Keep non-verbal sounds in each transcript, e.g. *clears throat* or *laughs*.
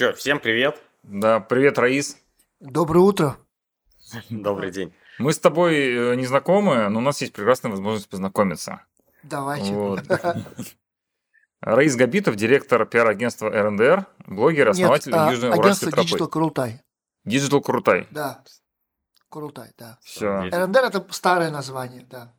Че, всем привет. Да, привет, Раис. Доброе утро. Добрый день. Мы с тобой э, не знакомы, но у нас есть прекрасная возможность познакомиться. Давайте. Вот. *laughs* *laughs* Раис Габитов, директор пиар-агентства РНДР, блогер, основатель Нет, а, Южной агентство Уральской Digital тропы. Крутай. Диджитал Крутай. Да. Крутай, да. Все. РНДР это старое название, да.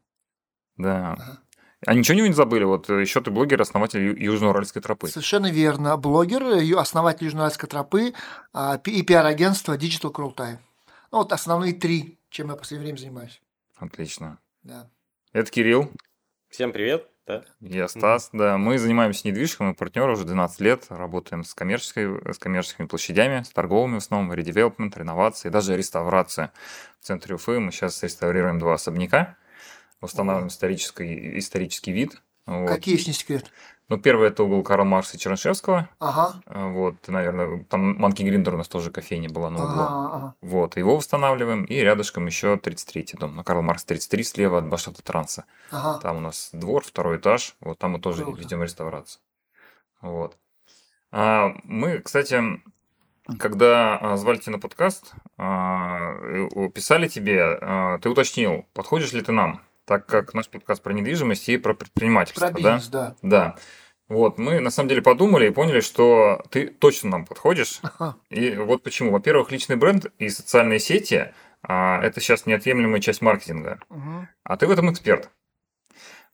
да. Ага. А ничего не забыли? Вот э, еще ты блогер, основатель Ю- Южной Уральской тропы. Совершенно верно. Блогер, ю- основатель Южноуральской тропы а, и пиар-агентство Digital Крутай. Ну, вот основные три, чем я в последнее время занимаюсь. Отлично. Да. Это Кирилл, Всем привет. Да. я Стас. Да, мы занимаемся недвижкой, мы партнеры уже 12 лет, работаем с, коммерческой, с коммерческими площадями, с торговыми в основном, редевелопмент, реновации, даже реставрация. В центре Уфы мы сейчас реставрируем два особняка, восстанавливаем исторический, исторический вид. Вот. Какие, если не секрет? Ну, первый это угол Карла Маркса и Чернышевского. Ага. А, Вот, наверное, там Манки Гриндер у нас тоже кофейня была на углу. Ага, ага. Вот, его восстанавливаем. И рядышком еще 33-й дом. На Карл Маркс 33 слева от Башавтотранса. ага. Там у нас двор, второй этаж. Вот там мы тоже Круто. ведем реставрацию. Вот. А, мы, кстати, когда а, звали тебя на подкаст, а, писали тебе, а, ты уточнил, подходишь ли ты нам, так как наш подкаст про недвижимость и про предпринимательство, Про да? бизнес, да. Да. Вот, мы на самом деле подумали и поняли, что ты точно нам подходишь. Ага. И вот почему. Во-первых, личный бренд и социальные сети а, это сейчас неотъемлемая часть маркетинга. Мгм. А ты в этом эксперт.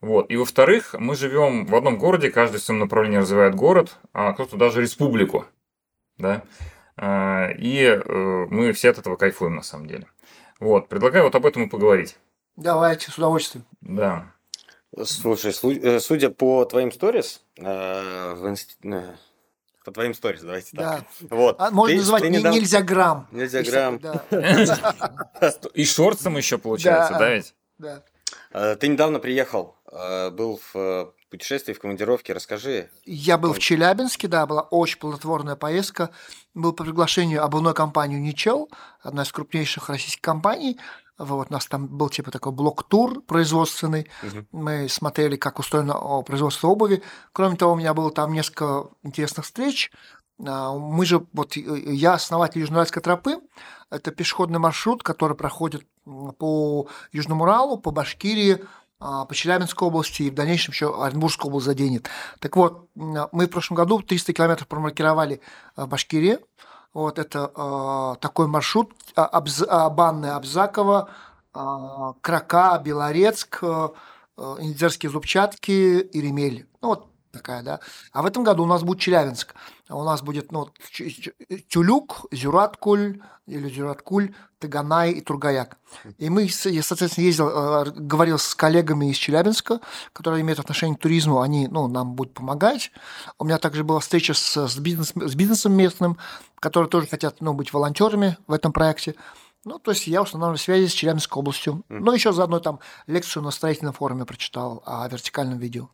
Вот. И во-вторых, мы живем в одном городе, каждый в своем направлении развивает город, а кто-то даже республику. Да? А, И э, мы все от этого кайфуем на самом деле. Вот. Предлагаю вот об этом и поговорить. Давайте, с удовольствием. Да. Слушай, слу- э, судя по твоим сторис, э, э, по твоим сторис, давайте так. Да. Вот. А, можно Ты- называть ты не- недавно- нельзя грамм. Нельзя грамм. Да, *laughs* И шорцем еще получается, Да. ведь? да. Ты недавно приехал, был в путешествии, в командировке. Расскажи. Я был в. Челябинске, да, была очень плодотворная поездка. Был по приглашению обувной компании Ничел, одна из крупнейших российских компаний. Вот, у нас там был типа такой блок-тур производственный. Мгм. Мы смотрели, как устроено производство обуви. Кроме того, у меня было там несколько интересных встреч. А, Мы же, вот я основатель Южноуральской тропы. Это пешеходный маршрут, который проходит по Южному Уралу, по Башкирии, а, по Челябинской области и в дальнейшем еще Оренбургскую область заденет. Так вот, мы в прошлом году 300 километров промаркировали а, в Башкирии. Вот это а, такой маршрут а, Абз- а, Банная Абзакова, а, Крака, Белорецк, а, а, Индерские Зубчатки, Иремель. Ну, вот такая, да. А в этом году у нас будет Челябинск. У нас будет ну, Тюлюк, Зюраткуль или Зюраткуль, Таганай и Тургаяк. И мы, я, соответственно, ездил, э, говорил с коллегами из Челябинска, которые имеют отношение к туризму, они ну, нам будут помогать. У меня также была встреча с, с, бизнес, с бизнесом местным, которые тоже хотят ну, быть волонтерами в этом проекте. Ну, то есть я устанавливаю связи с Челябинской областью. Ну, еще заодно там лекцию на строительном форуме прочитал о вертикальном видео.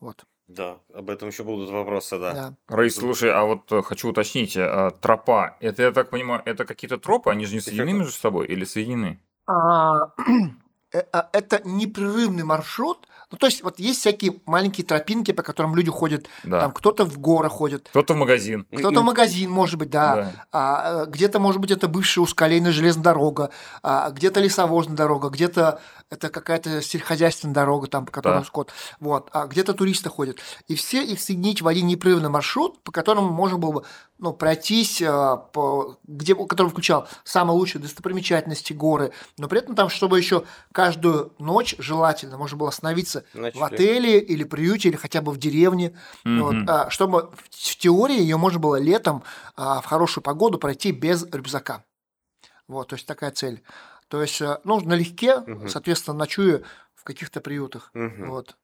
Вот. Да, об этом еще будут вопросы, да. Да. Раис, слушай, а вот э, хочу уточнить, а, тропа, это, я так понимаю, это какие-то тропы, они же не соединены между собой или соединены? А, *clears throat* э, а, это непрерывный маршрут. Ну, то есть, вот есть всякие маленькие тропинки, по которым люди ходят. Да. Там кто-то в горы ходит, Кто-то в магазин. кто-то в магазин, может быть, да. Да. А, э, где-то, может быть, это бывшая узколейная железная дорога, а, где-то лесовозная дорога, где-то это какая-то сельскохозяйственная дорога, там, по которой Да. скот. Вот. А где-то туристы ходят. И все их соединить в один непрерывный маршрут, по которому можно было бы ну, пройтись, а, по, где, который включал самые лучшие достопримечательности, горы, но при этом там, чтобы еще каждую ночь желательно можно было остановиться в Ночлег. отеле или приюте, или хотя бы в деревне, вот, Мгм. а, чтобы в в теории ее можно было летом а, в хорошую погоду пройти без рюкзака. Вот, то есть такая цель. То есть, э, ну, налегке, Мгм. соответственно, ночуя в каких-то приютах. Мгм. Вот.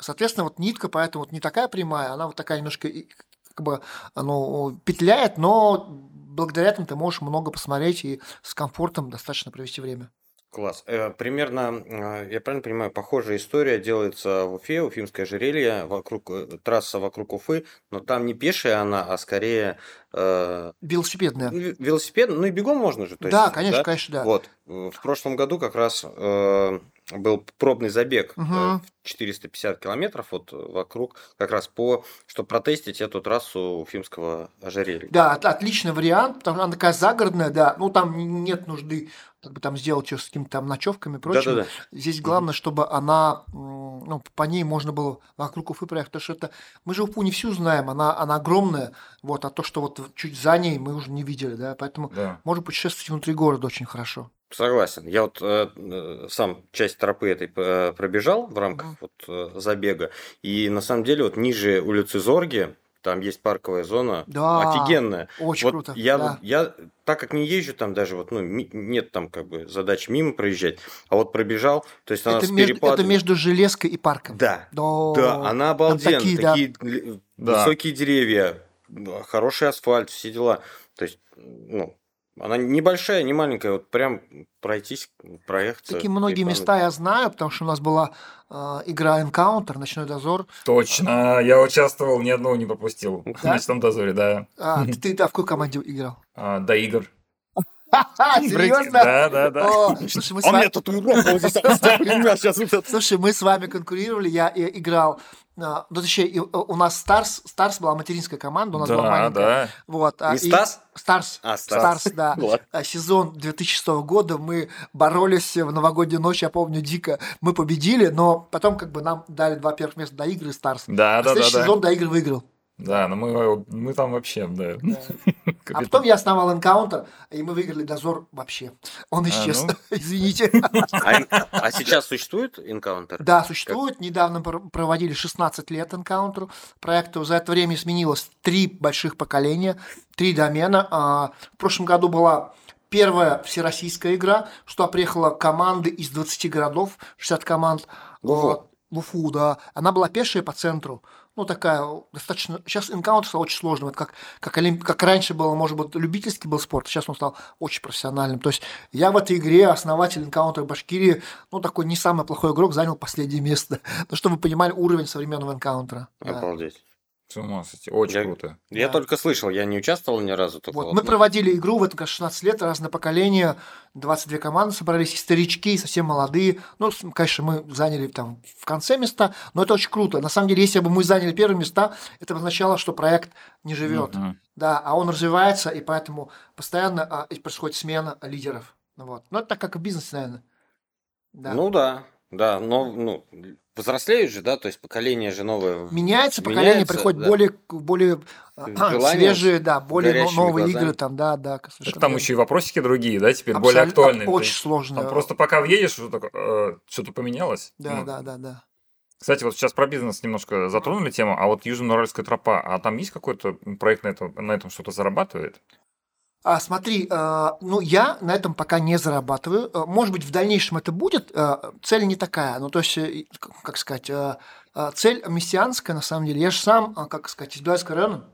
Соответственно, вот нитка, поэтому вот не такая прямая, она вот такая немножко как бы ну, петляет, но благодаря этому ты можешь много посмотреть и с комфортом достаточно провести время. Класс. Э, Примерно, э, я правильно понимаю, похожая история делается в Уфе, Уфимское ожерелье, вокруг, трасса вокруг Уфы, но там не пешая она, а скорее э, Велосипедная. ве- велосипед, ну и бегом можно же. то Да, есть, конечно, конечно, да. Вот. В прошлом году как раз э, был пробный забег э, Мгм. в 450 километров вот вокруг, как раз по, чтобы протестить эту трассу Уфимского ожерелья. Да, от- отличный вариант, потому что она такая загородная, да. Ну, там нет нужды как бы там сделать ее с какими-то там ночевками и прочим. Да-да-да. Здесь главное, чтобы она, ну, по ней можно было вокруг Уфы проехать, потому что это, мы же Уфу не всю знаем, она, она огромная, вот, а то, что вот чуть за ней мы уже не видели, да, поэтому Да. можно путешествовать внутри города очень хорошо. Согласен. Я вот э, э, сам часть тропы этой э, пробежал в рамках Мгм. вот, э, забега, и на самом деле вот ниже улицы Зорги там есть парковая зона, Да, офигенная. Очень вот круто. Я, да. вот- я так как не езжу там даже вот ну ми- нет там как бы задачи мимо проезжать, а вот пробежал, то есть она это, с между, это перепадами. между железкой и парком. Да, Да, да, она обалденная, такие, такие, да. высокие деревья, хороший асфальт, все дела. То есть, ну, она небольшая, не маленькая, вот прям пройтись, проехаться. Такие многие места я знаю, потому что у нас была э, игра Encounter, Ночной дозор. Точно, я участвовал, ни одного не пропустил. В Да? ночном дозоре, да. А, ты, ты да, в какой команде играл? А, до игр. Серьезно? Да, да, да. О, слушай, мы с А у вами- меня татуировка вот здесь оставлена, ребят, сейчас вот это. Слушай, мы с вами конкурировали, я играл. А, Ну, точнее, э, у нас Старс, Старс была материнская команда, у нас была Да, маленькая. да. Вот, а, и-? Старс. А, Старс. Старс, да. *laughs* Ладно. А, Сезон 2006 года мы боролись в новогоднюю ночь, я помню, дико. Мы победили, но потом как бы нам дали два первых места до игры Старс. Да, А да, да, следующий да. сезон до игры выиграл. Да, но мы, мы там вообще, да. *laughs* А Капитан. потом я основал Encounter, и мы выиграли дозор вообще. Он исчез. ну. *laughs* Извините. А, а сейчас существует Encounter? Да, существует. Недавно пр- проводили 16 лет Encounter проекту. За это время сменилось три больших поколения, три домена. А, В прошлом году была первая всероссийская игра, что приехала команды из 20 городов, 60 команд. А, В Уфу, да. Она была пешая по центру. Ну, такая достаточно... Сейчас Encounter стал очень сложным. Это как, как, олимп- как раньше было, может быть, любительский был спорт, сейчас он стал очень профессиональным. То есть я в этой игре, основатель Encounter Башкирии, ну, такой не самый плохой игрок, занял последнее место. *laughs* Ну, чтобы вы понимали уровень современного Encounter. Да. С ума сойти. Очень Я- круто. Я Да. только слышал, я не участвовал ни разу. Только Вот, вот, мы ну, проводили игру, в этом, конечно, 16 лет, разные поколения, 22 команды собрались, и старички, и совсем молодые. Ну, конечно, мы заняли там в конце места, но это очень круто. На самом деле, если бы мы заняли первые места, это бы означало, что проект не живет. Мгм. Да, а он развивается, и поэтому постоянно а, и происходит смена лидеров. Ну, вот. Ну, это так как и бизнес, наверное. Да. Ну да, да, но ну, взрослеют же, да, то есть поколение же новое. Меняется поколение, меняется, приходят да. более, более а, Желание свежие, да, более новые глазами. игры, там, да, да, Так там еще и вопросики другие, да, теперь более Абсолютно актуальные. Очень есть сложно. Там просто пока въедешь, что-то, э, что-то поменялось. Да, Ну, да, да, да. Кстати, вот сейчас про бизнес немножко затронули тему, а вот Южно-Уральская тропа, а там есть какой-то проект на, это, на этом что-то зарабатывает? А, смотри, э, ну я на этом пока не зарабатываю. Э, Может быть, в дальнейшем это будет. Э, Цель не такая. Ну, то есть, э, как сказать, э, цель мессианская, на самом деле. Я же сам, как сказать, из Дуайского района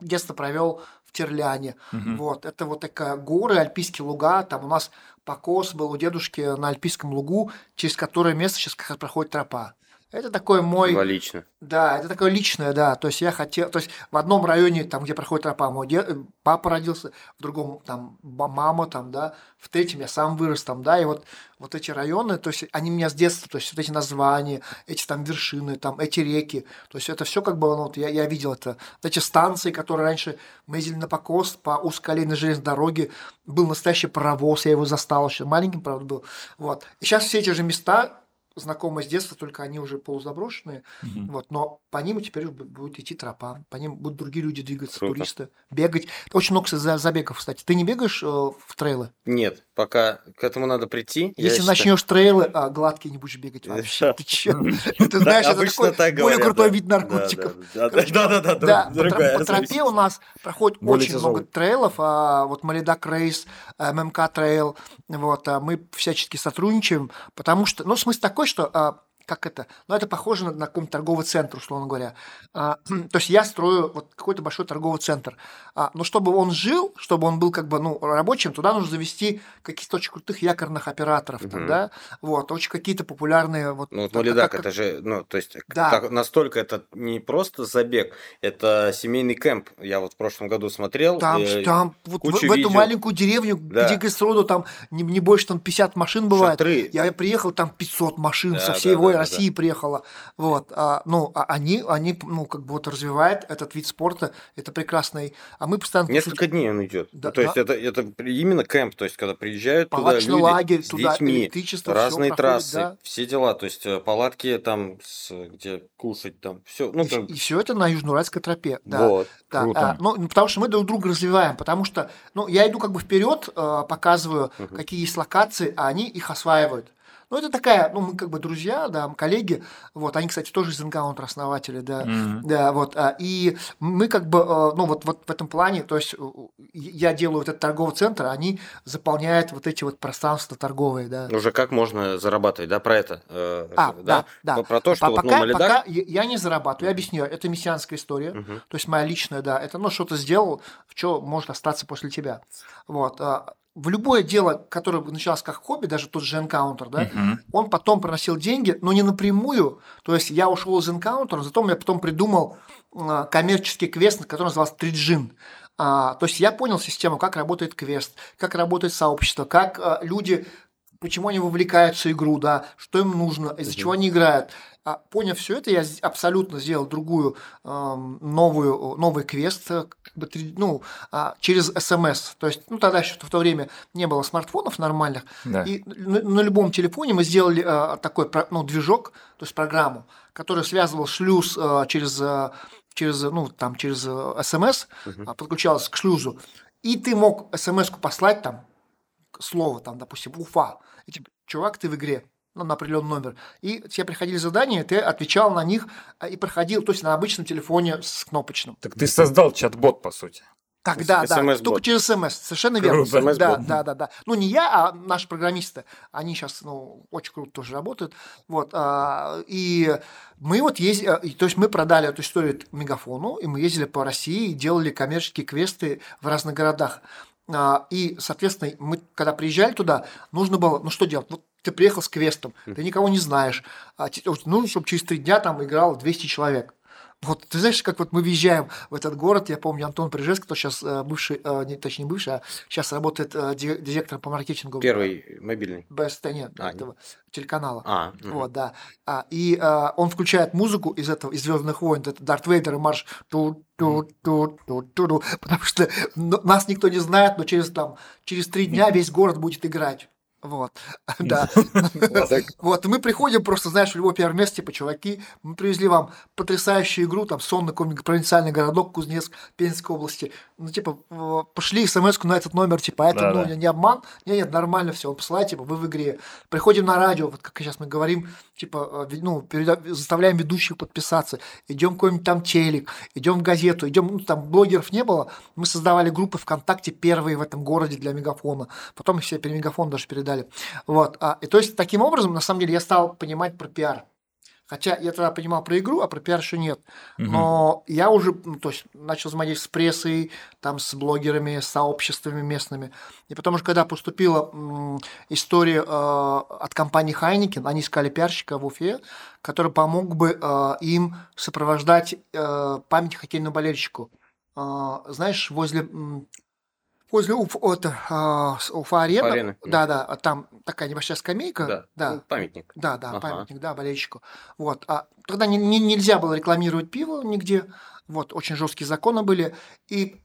детство провел в Терляне. Мгм. Вот, это вот такая горы, альпийские луга. Там у нас покос был у дедушки на альпийском лугу, через которое место сейчас как раз проходит тропа. Это такой мой... Символично. Да, это такое личное, да. То есть я хотел, то есть в одном районе, там, где проходит тропа, мой де- э, папа родился, в другом там мама, там, да, в третьем я сам вырос, там, да, и вот вот эти районы, то есть они меня с детства, то есть вот эти названия, эти там вершины, там эти реки, то есть это все как бы, ну, вот я, я видел это, вот эти станции, которые раньше мы ездили на покос по узколейной железной дороге, был настоящий паровоз, я его застал еще маленьким, правда, был, вот. И сейчас все эти же места знакомые с детства, только они уже полузаброшенные, Мгм. вот, но по ним теперь бу- будет идти тропа, по ним будут другие люди двигаться, Круто. туристы, бегать. Очень много забегов, кстати. Ты не бегаешь э, в трейлы? Нет, пока к этому надо прийти. Если считаю. начнешь трейлы, а гладкие не будешь бегать вообще. Ты чё? *laughs* *laughs* Ты знаешь, это Обычно такой так более крутой вид наркотиков. Да, да, Короче, да, да, да, да, Да, по, тропе у нас проходит очень много трейлов, а, вот Малидак Race, а, ММК Trail, вот, а, мы всячески сотрудничаем, потому что, ну, смысл такой, что а, как это, ну, это похоже на, на какой-нибудь торговый центр, условно говоря. А, *clears throat* то есть я строю вот какой-то большой торговый центр. А, но чтобы он жил, чтобы он был как бы, ну, рабочим, туда нужно завести каких-то очень крутых якорных операторов, там, да, вот, очень какие-то популярные вот. Ну, вот Малидак, это же, ну, то есть да. так, настолько это не просто забег, это семейный кемп. Я вот в прошлом году смотрел. Там, э, там вот в, в эту маленькую деревню, да. где сроду там не, не больше там 50 машин бывает. Шатры. Я приехал, там 500 машин да, со всей да, да, России да. приехало. Вот, а, ну, а они, они, ну, как бы вот развивают этот вид спорта, это прекрасный. А мы постоянно... Несколько слушаем... дней он идет. Да, то да. есть это, это именно кемп, то есть когда приезжают Палаточный туда люди лагерь, с туда детьми, разные трассы, да. все дела, то есть э, палатки там, с, где кушать там, все. Ну, и, там... и все это на Южноуральской тропе. Да, вот, да, круто. А, ну, потому что мы друг друга развиваем, потому что, ну, я иду как бы вперед, э, показываю, угу. какие есть локации, а они их осваивают. Ну, это такая, ну, мы как бы друзья, да, коллеги, вот, они, кстати, тоже из Encounter основатели, да, mm-hmm. да, вот, а, и мы как бы, э, ну, вот, вот в этом плане, то есть я делаю вот этот торговый центр, а они заполняют вот эти вот пространства торговые, да. Уже как можно зарабатывать, да, про это? Э, а, да, да. да. Про то, что пока, вот, ну, Малидар... пока я не зарабатываю, я объясняю, это мессианская история, угу. то есть моя личная, да, это, ну, что-то сделал, что может остаться после тебя, вот, а, в любое дело, которое началось как хобби, даже тот же Encounter, да, uh-huh. он потом приносил деньги, но не напрямую. То есть я ушел из Encounter, зато я потом придумал а, коммерческий квест, который назывался Триджин. А, то есть я понял систему, как работает квест, как работает сообщество, как а, люди почему они вовлекаются в игру, да, что им нужно, из-за чего они играют. А, поняв все это, я абсолютно сделал другую э, новую, новый квест э, как бы, ну, э, через СМС. То есть, ну, тогда еще в то время не было смартфонов нормальных. Да. И на, любом телефоне мы сделали э, такой ну, движок, то есть программу, который связывал шлюз э, через, через, ну, там, через СМС, угу. подключался к шлюзу. И ты мог СМС-ку послать там, слово, там, допустим, Уфа. И типа, чувак, ты в игре ну, на определенный номер. И тебе приходили задания, ты отвечал на них а, и проходил, то есть на обычном телефоне с кнопочным. Так ты создал чат-бот, по сути. Так, да, да, только через смс, совершенно верно. Круто. Да, да, да, да. Ну, не я, а наши программисты, они сейчас, ну, очень круто тоже работают. Вот, а, и мы вот ездили, то есть мы продали эту историю Мегафону, и мы ездили по России и делали коммерческие квесты в разных городах. А, и, соответственно, мы, когда приезжали туда, нужно было, ну что делать? Вот ты приехал с квестом, ты никого не знаешь, а нужно, чтобы через три дня там играло 200 человек. Вот ты знаешь, как вот мы въезжаем в этот город, я помню Антон Прижевский, кто сейчас э, бывший, э, не, точнее не бывший, а сейчас работает э, директором по маркетингу. Первый мобильный. БСТ, нет, а, этого нет. телеканала. А, вот, да. А, и он включает музыку из этого, из Звездных войн, это Дарт Вейдер и марш ту ту ту ту ту потому что нас никто не знает, но через там через три дня весь город будет играть. Вот, *laughs* да. *laughs* Вот, мы приходим просто, знаешь, в любое первое место, типа, чуваки, мы привезли вам потрясающую игру, там, сон на какой-нибудь провинциальный городок Кузнецк, Пензенской области. Ну, типа, пошли смс на этот номер, типа, а это, ну, не обман, нет, нет, нормально все, он посылает, типа, вы в игре. Приходим на радио, вот как сейчас мы говорим, типа, э, ну, заставляем ведущих подписаться, идем какой-нибудь там телек, идем в газету, идем, ну, там блогеров не было, мы создавали группы ВКонтакте первые в этом городе для Мегафона, потом их все перед Мегафон даже передали далее. Вот. А, и то есть таким образом, на самом деле, я стал понимать про пиар. Хотя я тогда понимал про игру, а про пиар еще нет. Но угу. я уже ну, то есть, начал взаимодействовать с прессой, там, с блогерами, с сообществами местными. И потом уже, когда поступила м, история э, от компании Heineken, они искали пиарщика в Уфе, который помог бы э, им сопровождать э, память хоккейному болельщику. Э, знаешь, возле возле Уф, от, а, Уфа-арена. Да, да, а там такая небольшая скамейка. Да, да. Ну, памятник. Да, да, ага. памятник, да, болельщику. Вот. А тогда не, не, нельзя было рекламировать пиво нигде. Вот, очень жесткие законы были. И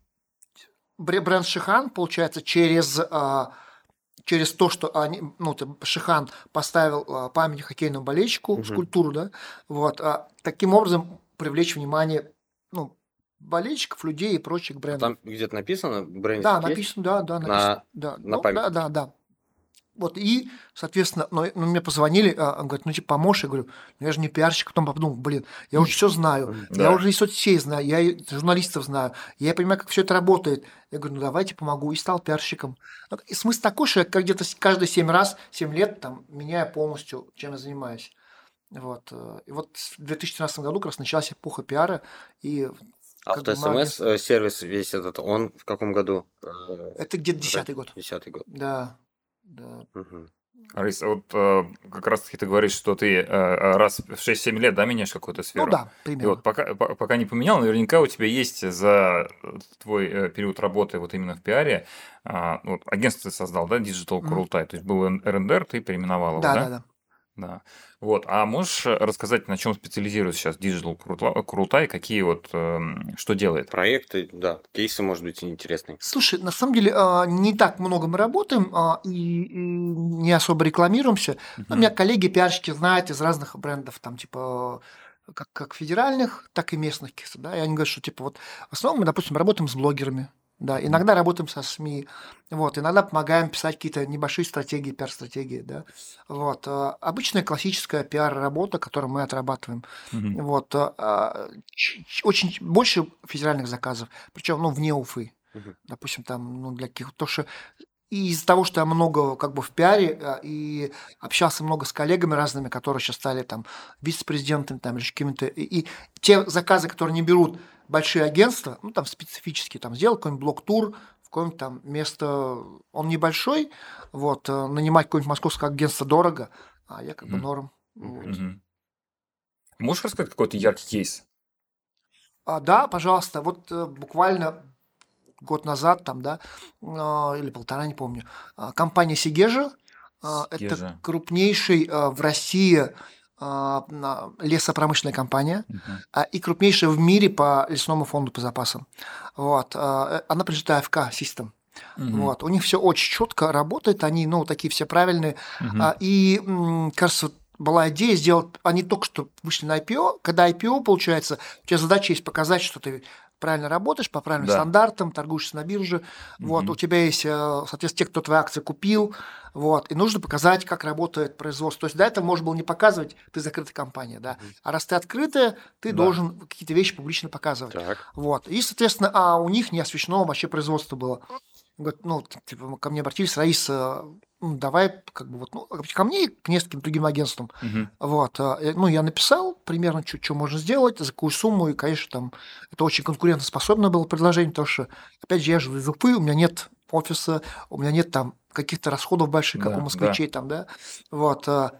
бренд Шихан, получается, через а, через то, что они, ну, Шихан поставил а, памятник хоккейному болельщику, угу. скульптуру, да, вот, а, таким образом привлечь внимание, болельщиков, людей и прочих брендов. Там где-то написано бренд? Да, написано, да, да, написано. На, да, на ну, да, да, да. Вот, и, соответственно, ну, ну, мне позвонили, а, он говорит, ну, типа, поможешь? Я говорю, ну, я же не пиарщик. Потом подумал, блин, я уже все знаю, *laughs* да. я уже и соцсетей знаю, я и журналистов знаю, я понимаю, как все это работает. Я говорю, ну, давайте помогу. И стал пиарщиком. И смысл такой, что я где-то каждые 7 раз, 7 лет там меняю полностью, чем я занимаюсь. Вот. Э, и вот в 2013 году как раз началась эпоха пиара, и Авто-СМС э, сервис весь этот, он в каком году? Это где-то десятый год. Десятый год. Да. да. Угу. Рис, вот э, как раз таки ты говоришь, что ты э, раз в 6-7 лет, да, меняешь какую-то сферу. Ну да, примерно. И вот пока, пока не поменял, наверняка у тебя есть за твой э, период работы вот именно в пиаре, э, вот, агентство ты создал, да, Digital Kurultai, mm. то есть был РНДР, ты переименовал его, да? Да, да, да. Да. Вот. А можешь рассказать, на чем специализируется сейчас Digital Крутай, какие вот, э, что делает? Проекты, да, кейсы, может быть, интересные. Слушай, на самом деле а, не так много мы работаем а, и не особо рекламируемся. Uh-huh. У меня коллеги, пиарщики знают из разных брендов, там типа как, как федеральных, так и местных кейсов. Да? И они говорят, что типа вот в основном мы, допустим, работаем с блогерами. Да, иногда работаем со СМИ, вот, иногда помогаем писать какие-то небольшие стратегии, пиар-стратегии, да. Вот, э, обычная классическая пиар-работа, которую мы отрабатываем. Mm-hmm. Вот, э, очень больше федеральных заказов, причем, ну, вне Уфы. Mm-hmm. Допустим, там, ну, для каких-то, то, что и из-за того, что я много как бы в пиаре э, и общался много с коллегами разными, которые сейчас стали там вице-президентами там, или какими-то... И, и те заказы, которые не берут большие агентства, ну там специфические, там сделал какой-нибудь блок-тур, в какое-нибудь там место, он небольшой, вот, э, нанимать какое-нибудь московское агентство дорого, а я как бы норм. Вот. Mm-hmm. Можешь рассказать какой-то яркий кейс? А, да, пожалуйста. Вот э, буквально год назад, там, да, а, или полтора, не помню, а, компания Сигежа, а, это крупнейший в России лесопромышленная компания uh-huh. и крупнейшая в мире по лесному фонду по запасам. Вот. Э, она принадлежит АФК System. Uh-huh. Вот. У них все очень четко работает, они, ну, такие все правильные. Uh-huh. И, кажется, была идея сделать, они только что вышли на IPO, когда IPO, получается, у тебя задача есть показать, что ты правильно работаешь, по правильным да. стандартам, торгуешься на бирже, mm вот, у тебя есть, э, соответственно, те, кто твои акции купил, вот, и нужно показать, как работает производство. То есть до этого можно было не показывать, ты закрытая компания, да, а раз ты открытая, ты да. должен какие-то вещи публично показывать. Так. Вот, и, соответственно, а у них не освещено вообще производство было. Говорит, ну, типа, ко мне обратились, Раиса, ну, давай, как бы вот, ну, ко мне и к нескольким другим агентствам. Угу. Вот, а, ну, я написал примерно, что можно сделать, за какую сумму, и, конечно, там, это очень конкурентоспособное было предложение, потому что, опять же, я живу из Уфы, у меня нет офиса, у меня нет там каких-то расходов больших, как да, у москвичей да. там, да, вот, а,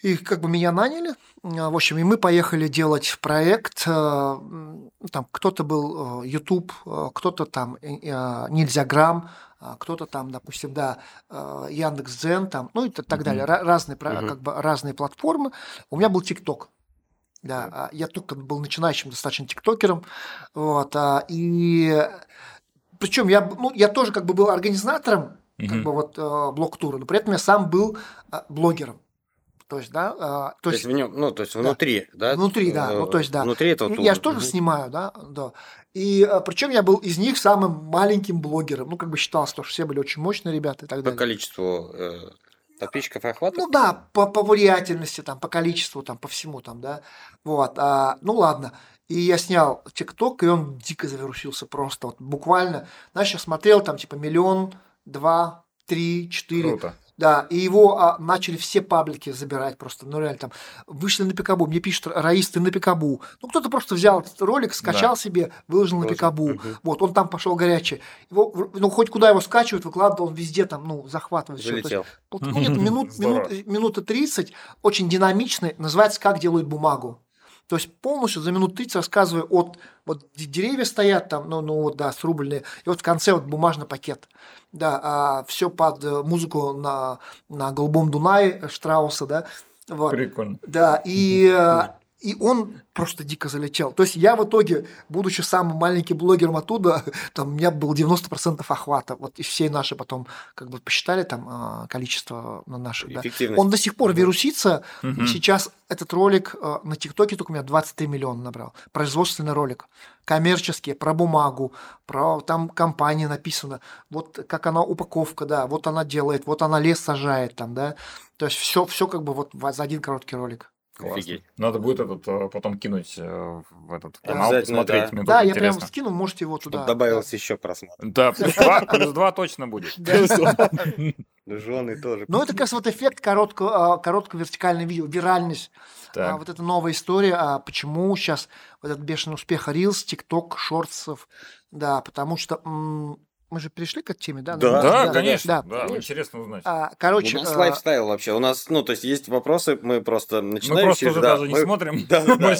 и как бы меня наняли, а, в общем, и мы поехали делать проект. Там кто-то был YouTube, кто-то там Нельзя Грамм, кто-то там, допустим, да, а, Яндекс Дзен, там, ну и так далее, mm-hmm. разные, mm-hmm. как бы разные платформы. У меня был ТикТок. Да, а, я только был начинающим достаточно тиктокером, вот, и причем я, ну, я тоже как бы был организатором, mm-hmm. как бы вот блок-тура, но при этом я сам был блогером. То есть, да, то, то есть, в нем, ну, то есть внутри, да? да? Внутри, да, ну, то есть, да. Внутри этого тура. Я же тоже угу. снимаю, да, да. И а, причем я был из них самым маленьким блогером. Ну, как бы считалось, что все были очень мощные ребята и так далее. По количеству э, подписчиков и охватов? Ну да, по, по влиятельности, там, по количеству, там, по всему там, да. Вот. А, ну ладно. И я снял ТикТок, и он дико завирусился просто. Вот буквально. Знаешь, я смотрел там типа миллион, два, три, четыре. Круто. Да, и его а, начали все паблики забирать просто, ну реально там, вышли на Пикабу, мне пишут, Раис, ты на Пикабу. Ну, кто-то просто взял этот ролик, скачал да. себе, выложил Тоже. на Пикабу. Угу. Вот, он там пошел горячий. Его, ну, хоть куда его скачивают, выкладывал, он везде там, ну, захватывает все. Ну, нет, *laughs* минут, минут, минута 30, очень динамичный, называется «Как делают бумагу». То есть полностью за минут 30 рассказываю от вот деревья стоят там, ну, ну вот, да, срубленные, и вот в конце вот бумажный пакет. Да, а все под э, музыку на, на «Голубом Дунае» Штрауса, да. Вот. Прикольно. Да, и э, и он просто дико залетел. То есть я в итоге, будучи самым маленьким блогером оттуда, *laughs* там у меня было 90% охвата. Вот и все наши потом как бы посчитали там а, количество на наших. Да. Он до сих пор вирусится. Угу. Сейчас этот ролик а, на ТикТоке только у меня 23 миллиона набрал. Производственный ролик. Коммерческий, про бумагу, про там компания написано. Вот как она упаковка, да, вот она делает, вот она лес сажает там, да. То есть все, все как бы вот за один короткий ролик. Классно. Надо будет этот э, потом кинуть э, в этот канал, посмотреть. Да, да я прям скину, можете его туда. Добавился еще просмотр. Да, плюс *laughs* два, плюс два точно будет. *laughs* *laughs* Жены тоже. Ну, это как раз вот эффект короткого, а, короткого вертикального видео, виральность. А, вот эта новая история, а почему сейчас вот этот бешеный успех Reels, TikTok, шортсов, да, потому что мы же пришли к этой теме, да? Да, да, да конечно. Да, да интересно узнать. А, короче, у нас а... лайфстайл вообще. У нас, ну, то есть есть вопросы, мы просто начинаем. Мы просто уже да, даже мы... не смотрим. *laughs* Да, да.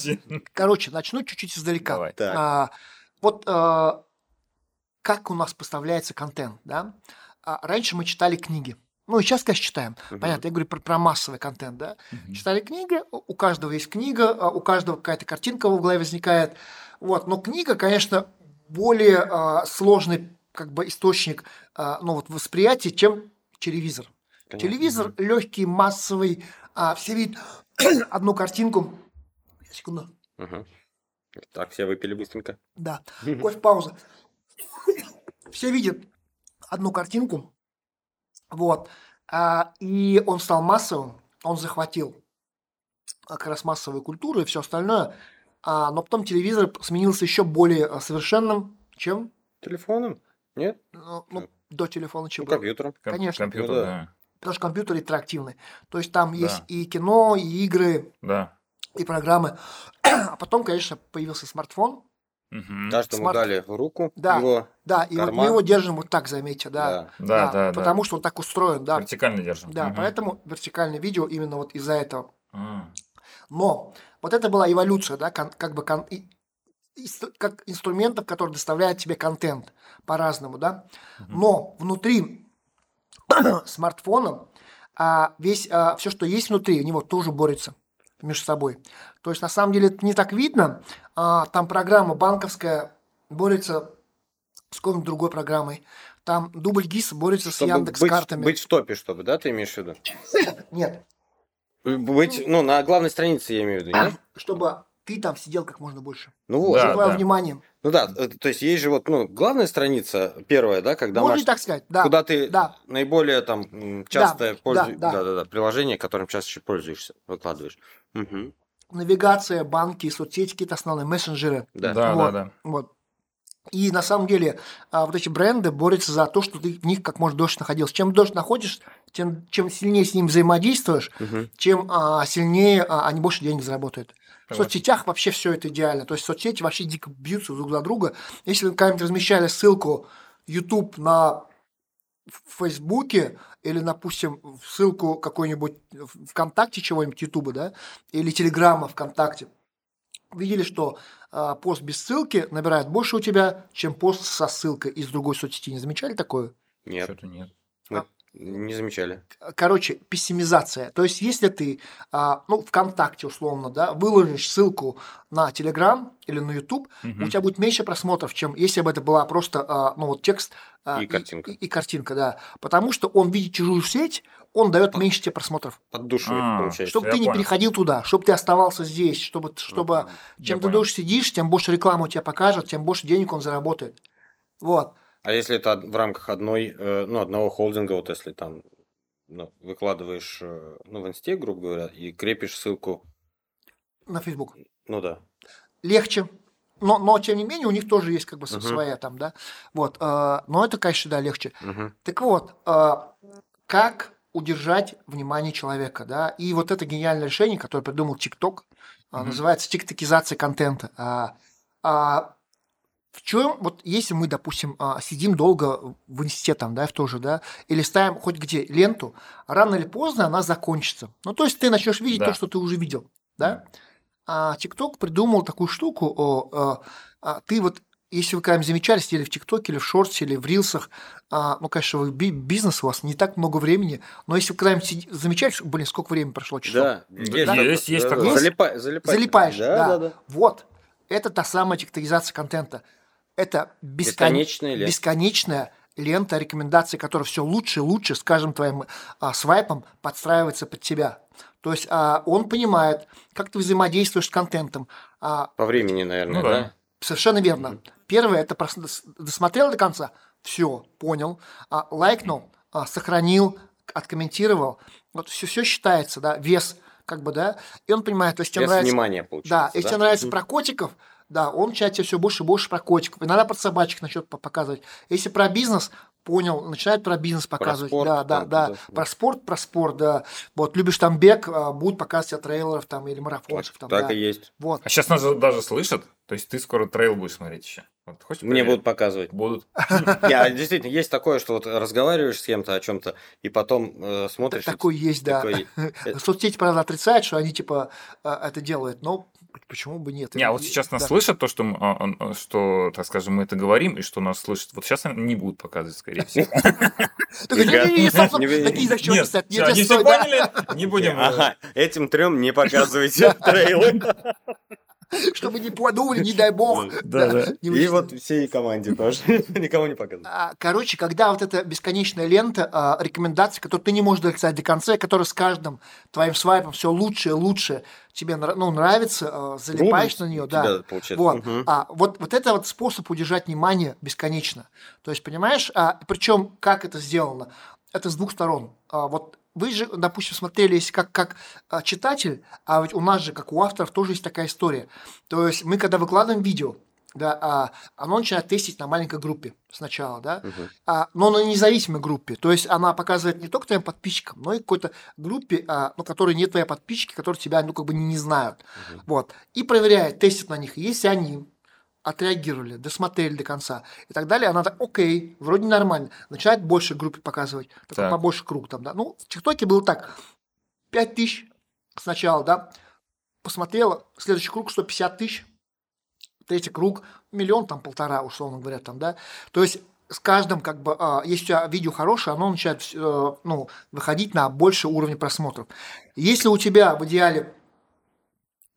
Короче, начну чуть-чуть издалека. Давай. А, вот а, как у нас поставляется контент, да? А, раньше мы читали книги. Ну, и сейчас, конечно, читаем. Uh-huh. Понятно, я говорю про, про массовый контент, да. Uh-huh. Читали книги, у каждого есть книга, а, у каждого какая-то картинка в голове возникает. Вот, но книга, конечно, более а, сложный как бы источник а, ну, вот, восприятия, чем телевизор. Конечно. Телевизор легкий, массовый, а, все видят *clears throat* одну картинку. Секунду. Угу. Так, все выпили быстренько. Да. *laughs* Кофе, пауза. Все видят одну картинку. Вот. А, и он стал массовым, он захватил как раз массовую культуру и все остальное. Но потом телевизор сменился еще более совершенным, чем? Телефоном. Нет? Ну, ну до телефона чего? Ну, компьютером. Конечно. Компьютер, ну, да. Потому что компьютер интерактивный. То есть там да. есть и кино, и игры, да. и программы. *clears throat* А потом, конечно, появился смартфон. Угу. Каждому Смарт... дали руку да, его Да, и вот мы его держим вот так, заметьте, да. Да, да, да. потому да. что он так устроен, да. Вертикально держим. Да, угу. поэтому вертикальное видео именно вот из-за этого. А. Но вот это была эволюция, да, как бы кон, как инструментов, которые доставляют тебе контент по-разному, да. Но внутри *clears throat* смартфона а, весь а, все, что есть внутри, у него тоже борется между собой. То есть на самом деле это не так видно. А, там программа банковская борется с какой-нибудь другой программой. Там дубль ГИС борется чтобы с Яндекс картами. Быть в топе, чтобы, да, ты имеешь в виду? Нет. Быть, ну, на главной странице я имею в виду, нет? Чтобы ты там сидел как можно больше. Ну вот. Да, да. внимание. Ну да, э, то есть есть же вот, ну, главная страница первая, да, когда Можно маш... так сказать, да. Куда ты да. наиболее там частое да, пользуешься, да, да. да, да, да, приложение, которым чаще пользуешься, выкладываешь. Угу. Навигация, банки, соцсети, какие-то основные, мессенджеры. Да, да, вот, да, да. Вот. И на самом деле а, вот эти бренды борются за то, что ты в них как можно дольше находился. Чем дольше находишь, тем чем сильнее с ним взаимодействуешь, угу. тем а, сильнее а, они больше денег заработают. В соцсетях вообще все это идеально. То есть соцсети вообще дико бьются друг за друга. Если вы когда-нибудь размещали ссылку YouTube на Фейсбуке или, допустим, ссылку какой-нибудь ВКонтакте чего-нибудь Ютуба, да, или Телеграма ВКонтакте, видели, что э, пост без ссылки набирает больше у тебя, чем пост со ссылкой из другой соцсети. Не замечали такое? Нет. Что-то нет. А, не замечали. Короче, пессимизация. То есть, если ты, а, ну, ВКонтакте, условно, да, выложишь ссылку на Телеграм или на Ютуб, угу. у тебя будет меньше просмотров, чем если бы это была просто, а, ну, вот текст а, и картинка. И, и, и картинка, да. Потому что он видит чужую сеть, он дает Под, меньше тебе просмотров. Поддушивает, а, получается. Чтобы ты не понял. переходил туда, чтобы ты оставался здесь, чтобы, чтобы чем ты дольше сидишь, тем больше рекламы у тебя покажет, тем больше денег он заработает. Вот. А если это в рамках одной, э, ну, одного холдинга, вот если там ну, выкладываешь э, ну, в инсте, грубо говоря, и крепишь ссылку на Facebook. Ну да. Легче. Но, но тем не менее, у них тоже есть как бы uh-huh. своя там, да. Вот. Э, но это, конечно, да, легче. Uh-huh. Так вот, как удержать внимание человека, да, и вот это гениальное решение, которое придумал TikTok, uh-huh. называется тиктокизация контента. А, а, в чем, вот если мы, допустим, а, сидим долго в институте там, да, в тоже, да, или ставим хоть где ленту, рано или поздно она закончится. Ну, то есть ты начнешь видеть да. то, что ты уже видел, да. А TikTok придумал такую штуку, о, о, а, ты вот если вы когда-нибудь замечали, сидели в ТикТоке или в Шорте, или в Рилсах, а, ну, конечно, вы, бизнес у вас не так много времени, но если вы когда-нибудь замечали, что, блин, сколько времени прошло часов? Да, есть, да? есть, есть да, такое. Залипа, залипаешь. Залипаешь, да, да. да, да. Вот, это та самая тиктокизация контента это бескон... бесконечная, лента. бесконечная лента рекомендаций, которая все лучше и лучше, скажем, твоим а, свайпом подстраивается под тебя. То есть а, он понимает, как ты взаимодействуешь с контентом. А, По времени, наверное, ну, да? да? Совершенно верно. Mm-hmm. Первое, это просто досмотрел до конца, все, понял, а, лайкнул, а, сохранил, откомментировал. Вот все, все считается, да, вес, как бы, да, и он понимает, то есть тебе вес нравится... внимания, получается, да, если да? тебе нравится mm-hmm. про котиков, да, он в чате все больше и больше про котиков. Иногда про собачек начнет показывать. Если про бизнес, понял, начинает про бизнес показывать, про спорт, да, да, да, да, про спорт, про спорт, да. Вот любишь там бег, а, будут показывать трейлеров там или марафонцев там. Так да. и есть. Вот. А сейчас нас даже слышат, то есть ты скоро трейл будешь смотреть еще. Вот, хочешь Мне проверить? будут показывать. Будут. *laughs* Я действительно есть такое, что вот разговариваешь с кем-то о чем-то и потом э, смотришь. Такой есть, да. *laughs* Соцсети, правда, отрицают, что они типа э, это делают, но почему бы нет? Не, а вот сейчас нас да. слышат то, что, а, а, что, так скажем, мы это говорим, и что нас слышат. Вот сейчас они не будут показывать, скорее всего. *laughs* Такие зачем они все поняли? Не будем. Э, этим трем не показывайте трейлы. *laughs* Чтобы не подумали, не дай бог. Да, да. И вот всей команде тоже. *laughs* Никому не показывать. А, короче, когда вот эта бесконечная лента а, рекомендаций, которую ты не можешь дописать до конца, которая с каждым твоим свайпом все лучше и лучше тебе ну, нравится, а, залипаешь на нее, да. Вот. А вот, вот это вот способ удержать внимание бесконечно. То есть, понимаешь, а, причем как это сделано? Это с двух сторон. Вот вы же, допустим, смотрели, если как, как а, читатель, а ведь у нас же, как у авторов, тоже есть такая история. То есть мы, когда выкладываем видео, да, а, оно начинает тестить на маленькой группе сначала, да, uh-huh. а, но на независимой группе. То есть она показывает не только твоим подписчикам, но и какой-то группе, а, ну, которой нет твои подписчики, которые тебя, ну, как бы не, не знают. Uh-huh. Вот. И проверяет, тестит на них. Если они отреагировали, досмотрели до конца и так далее, она так, окей, вроде нормально, начинает больше группе показывать, такой побольше круг там, да. Ну, в ТикТоке было так, 5 тысяч сначала, да, посмотрела, следующий круг 150 тысяч, третий круг миллион, там полтора, условно говоря, там, да. То есть с каждым, как бы, а, если у тебя видео хорошее, оно начинает э, ну, выходить на больше уровня просмотров. Если у тебя в идеале,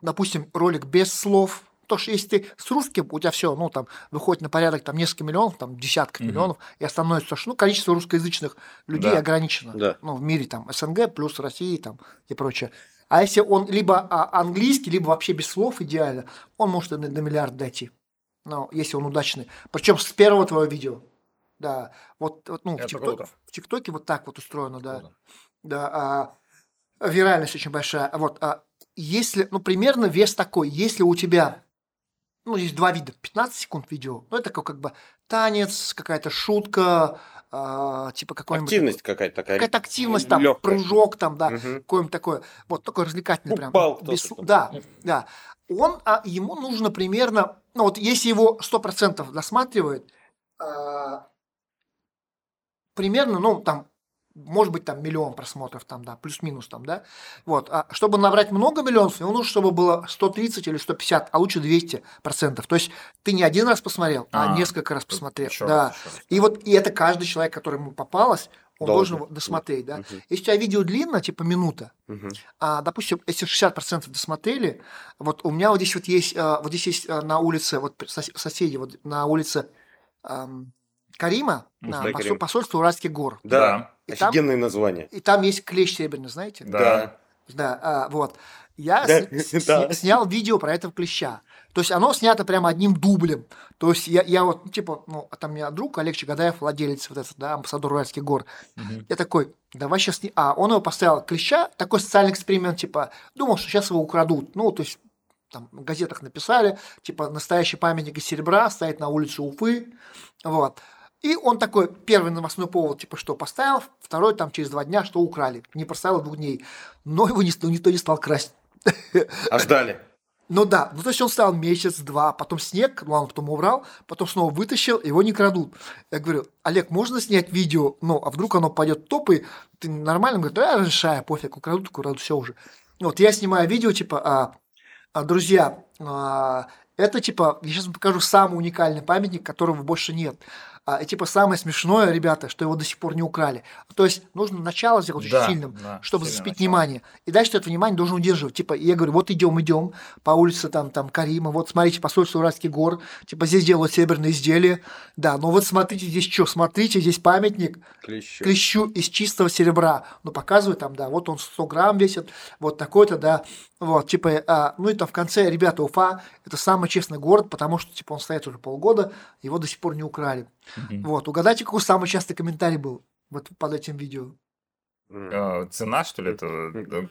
допустим, ролик без слов, то что если ты с русским, у тебя все, ну, там, выходит на порядок там несколько миллионов, там, десятка угу. миллионов, и становится, что, ну, количество русскоязычных людей да. ограничено. Да. Ну, в мире, там, СНГ плюс Россия, там, и прочее. А если он либо а, английский, либо вообще без слов идеально, он может до, до миллиарда дойти. Ну, если он удачный. Причем с первого твоего видео. Да. Вот, вот ну, в, ТикТоке, в ТикТоке вот так вот устроено, да. Круто. Да. А, виральность очень большая. Вот. А, если, ну, примерно вес такой. Если у тебя ну, есть два вида, 15 секунд видео, ну, это как, как бы танец, какая-то шутка, э, типа какой-нибудь... Активность какая-то такая. Какая-то активность, там, легкая. прыжок, там, да, угу. какое-нибудь такое, вот, такое развлекательное прям. Упал без, Да, да. Он, а, ему нужно примерно, ну, вот если его 100% досматривает, э, примерно, ну, там, может быть, там миллион просмотров, там, да, плюс-минус там, да. Вот. А чтобы набрать много миллионов, ему нужно, чтобы было 130 или 150, а лучше 200 процентов. То есть ты не один раз посмотрел, а, а несколько раз посмотрел. Еще да. Раз. И вот и это каждый человек, который ему попалось, он должен, должен досмотреть, да. Угу. Если у тебя видео длинно, типа минута, угу. а, допустим, если 60% досмотрели, вот у меня вот здесь вот есть, а, вот здесь есть а, на улице, вот соседи, вот на улице Карима, на Карим. посольство Уральских гор. Да. И Офигенное там, название. И там есть клещ серебряный, знаете? Да. Да, а, вот. Я да, с, *laughs* да. снял видео про этого клеща. То есть оно снято прямо одним дублем. То есть я, я вот, типа, ну, там у меня друг Олег Чагадаев, владелец вот этот, да, амбассадор Уральских гор. Угу. Я такой, давай сейчас не... А, он его поставил клеща, такой социальный эксперимент, типа, думал, что сейчас его украдут. Ну, то есть там в газетах написали, типа, настоящий памятник из серебра стоит на улице Уфы. Вот. И он такой первый новостной повод, типа, что поставил, второй там через два дня, что украли. Не поставил двух дней. Но его никто, никто не стал красть. А ждали? Ну да, ну то есть он стоял месяц-два, потом снег, ну он потом убрал, потом снова вытащил, его не крадут. Я говорю, Олег, можно снять видео, ну а вдруг оно пойдет в топ, и ты нормально? Он говорит, да, решаю, пофиг, украдут, украдут, все уже. Вот я снимаю видео, типа, а, а, друзья, а, это типа, я сейчас вам покажу самый уникальный памятник, которого больше нет а, типа самое смешное, ребята, что его до сих пор не украли. То есть нужно начало сделать очень да, сильным, да, чтобы зацепить начало. внимание. И дальше это внимание должен удерживать. Типа, я говорю, вот идем, идем по улице там, там Карима, вот смотрите, посольство Уральских гор, типа здесь делают серебряные изделия. Да, ну вот смотрите, здесь что, смотрите, здесь памятник клещу, клещу из чистого серебра. Ну, показывают там, да, вот он 100 грамм весит, вот такой-то, да. Вот, типа, а, ну и там в конце, ребята, Уфа – это самый честный город, потому что, типа, он стоит уже полгода, его до сих пор не украли. Mm-hmm. Вот, угадайте, какой самый частый комментарий был вот под этим видео? А, цена, что ли, этого э,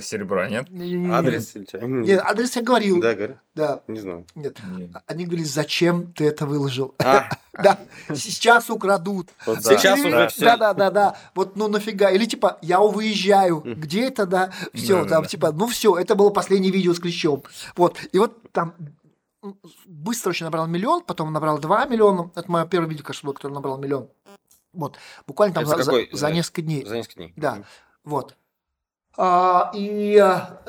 серебра, нет? Адрес Нет, адрес я говорил. Да, говорю? Да. Не знаю. Нет. нет. Они говорили, зачем ты это выложил? А. *laughs* Да, сейчас украдут. Сейчас уже Да, да, да, да. Вот ну нафига. Или типа, я выезжаю. Где это, да? Все, там типа, ну все, это было последнее видео с клещом. Вот. И вот там быстро очень набрал миллион, потом набрал 2 миллиона. Это мое первое видео, кажется, было, которое набрал миллион. Вот. Буквально там за, за, за несколько дней. За несколько дней. Да. Вот. А, и а,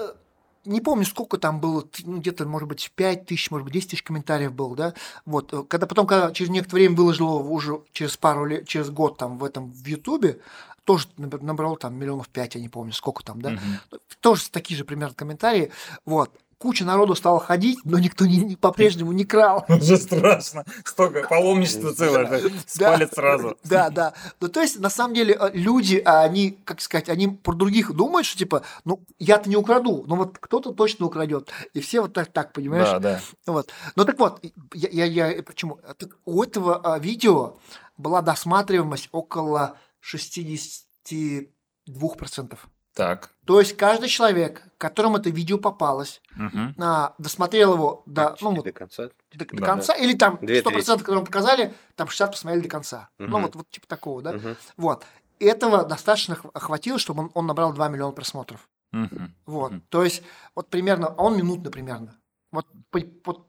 не помню, сколько там было, ну, где-то, может быть, 5 тысяч, может быть, 10 тысяч комментариев было, да, вот, э, когда потом, когда через некоторое время выложил уже через пару лет, через год там в этом, в Ютубе, тоже набрал там миллионов пять, я не помню, сколько там, да, угу. тоже такие же примерно комментарии, вот, куча народу стала ходить, но никто не, не, по-прежнему не крал. *laughs* Уже страшно. Столько паломничества целое, спалит сразу. *laughs* Да, да. Ну, то есть, на самом деле, э, люди, а они, как сказать, они про других думают, что, типа, ну, я-то не украду, но вот кто-то точно украдет. И все вот так, так понимаешь? Да, да. Вот. Ну, так вот, я, я, я почему? Так, у этого а, видео была досматриваемость около 62%. Так. То есть каждый человек, которому это видео попалось, угу. а, досмотрел его до, ну, до конца, до, до да, конца да. или там 100%, которые показали, там 60 посмотрели до конца. Угу. Ну, вот, вот типа такого, да? Угу. Вот. Этого достаточно хватило, чтобы он, он набрал 2 миллиона просмотров. Угу. Вот. Угу. То есть, вот примерно, а он минутно примерно. Вот, вот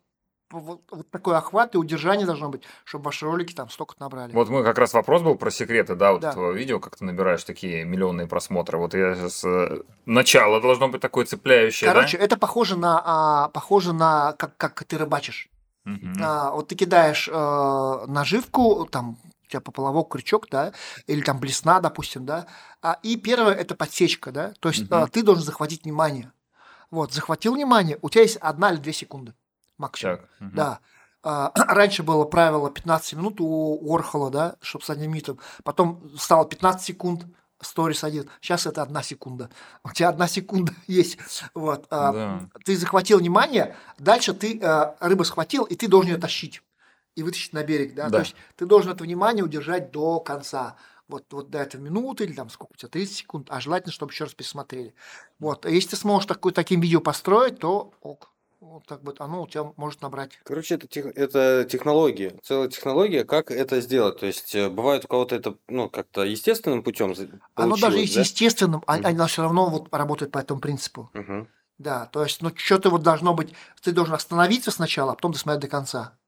вот, вот такой охват и удержание должно быть, чтобы ваши ролики там столько набрали. Вот мы как раз вопрос был про секреты, да, вот да. этого видео, как ты набираешь такие миллионные просмотры. Вот я сейчас э, начало должно быть такое цепляющее. Короче, да? это похоже на а, похоже на как, как ты рыбачишь. Угу. А, вот ты кидаешь э, наживку, там у тебя поплавок, крючок, да, или там блесна, допустим, да. А, и первое это подсечка, да. То есть угу. а, ты должен захватить внимание. Вот, захватил внимание, у тебя есть одна или две секунды максимум. Так, угу. Да. А, *clears throat* раньше было правило 15 минут у Орхола, да, чтобы с одним митом. Потом стало 15 секунд, сторис один. Сейчас это одна секунда. *laughs* У тебя одна секунда *laughs* есть. Вот. А, да. Ты захватил внимание, дальше ты а, рыбу схватил, и ты должен ее тащить и вытащить на берег. Да? Да. То есть ты должен это внимание удержать до конца. Вот, вот до этой минуты или там сколько у тебя, 30 секунд, а желательно, чтобы еще раз пересмотрели. Вот. Если ты сможешь такой, таким видео построить, то ок вот так бы оно у тебя может набрать. Короче, это, тех, это технология, целая технология, как это сделать. То есть э, бывает у кого-то это ну, как-то естественным путем. Оно даже есть да? естественным, а, оно все равно вот работает по этому принципу. Угу. Да, то есть, ну, что-то вот должно быть, ты должен остановиться сначала, а потом досмотреть до конца.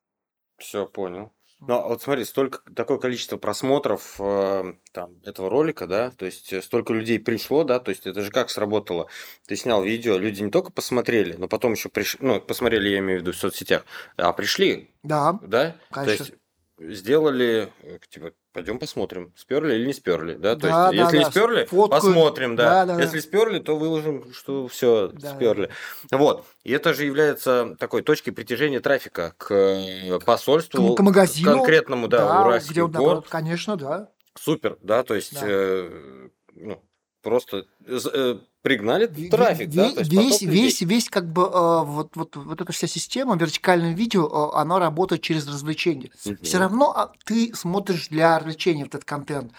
Все, понял. Ну, а вот смотри, столько такое количество просмотров э, там, этого ролика, да, то есть э, столько людей пришло, да, то есть это же как сработало? Ты снял видео, люди не только посмотрели, но потом еще пришли, ну, посмотрели, я имею в виду, в соцсетях, а пришли. Да. Да? Конечно. То есть сделали, э, типа, пойдем посмотрим, сперли или не сперли, да, то да, есть да, если да. не сперли, Фоткают. посмотрим, да, да, да если да. сперли, то выложим, что все да, сперли, вот, и это же является такой точкой притяжения трафика к э, посольству, к, к магазину, конкретному, да, да уральский где, город, конечно, да, супер, да, то есть, да. Э, ну, просто э, пригнали трафик, весь, да? То есть весь, весь, весь как бы э, вот, вот, вот эта вся система вертикального видео, э, она работает через развлечение. Угу. Все равно а, ты смотришь для развлечения вот этот контент,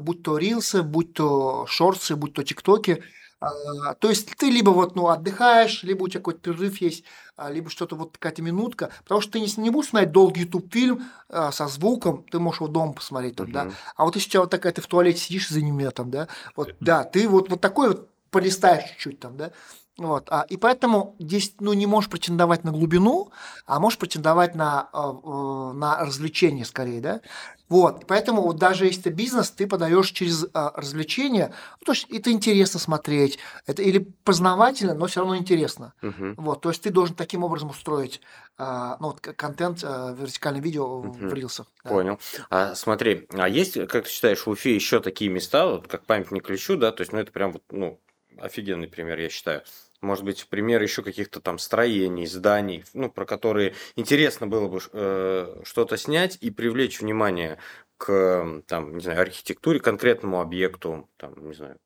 будь то рилсы, будь то шорты, будь то тиктоки. А, то есть ты либо вот ну отдыхаешь, либо у тебя какой-то перерыв есть, либо что-то вот какая-то минутка, потому что ты не, не будешь смотреть долгий YouTube фильм со звуком, ты можешь его дома посмотреть там, uh да. А вот если у тебя вот такая ты в туалете сидишь за ними там, да, вот да, ты вот вот такой вот полистаешь чуть-чуть там, да. Вот, а, и поэтому здесь ну, не можешь претендовать на глубину, а можешь претендовать на, э, э на развлечение скорее, да. Вот, поэтому вот даже если это бизнес, ты подаешь через э, развлечение, ну, то есть это интересно смотреть, это или познавательно, но все равно интересно. Угу. Вот, то есть ты должен таким образом устроить э, ну, вот, контент, э, вертикальное видео угу. в рилсах. Да. Понял. А смотри, а есть, как ты считаешь, в Уфе еще такие места, вот, как памятник ключу, да, то есть, ну, это прям вот, ну, офигенный пример, я считаю. Может быть, пример еще каких-то там строений, зданий, ну, про которые интересно было бы э, что-то снять и привлечь внимание к, там, не знаю, архитектуре, конкретному объекту, там, не знаю,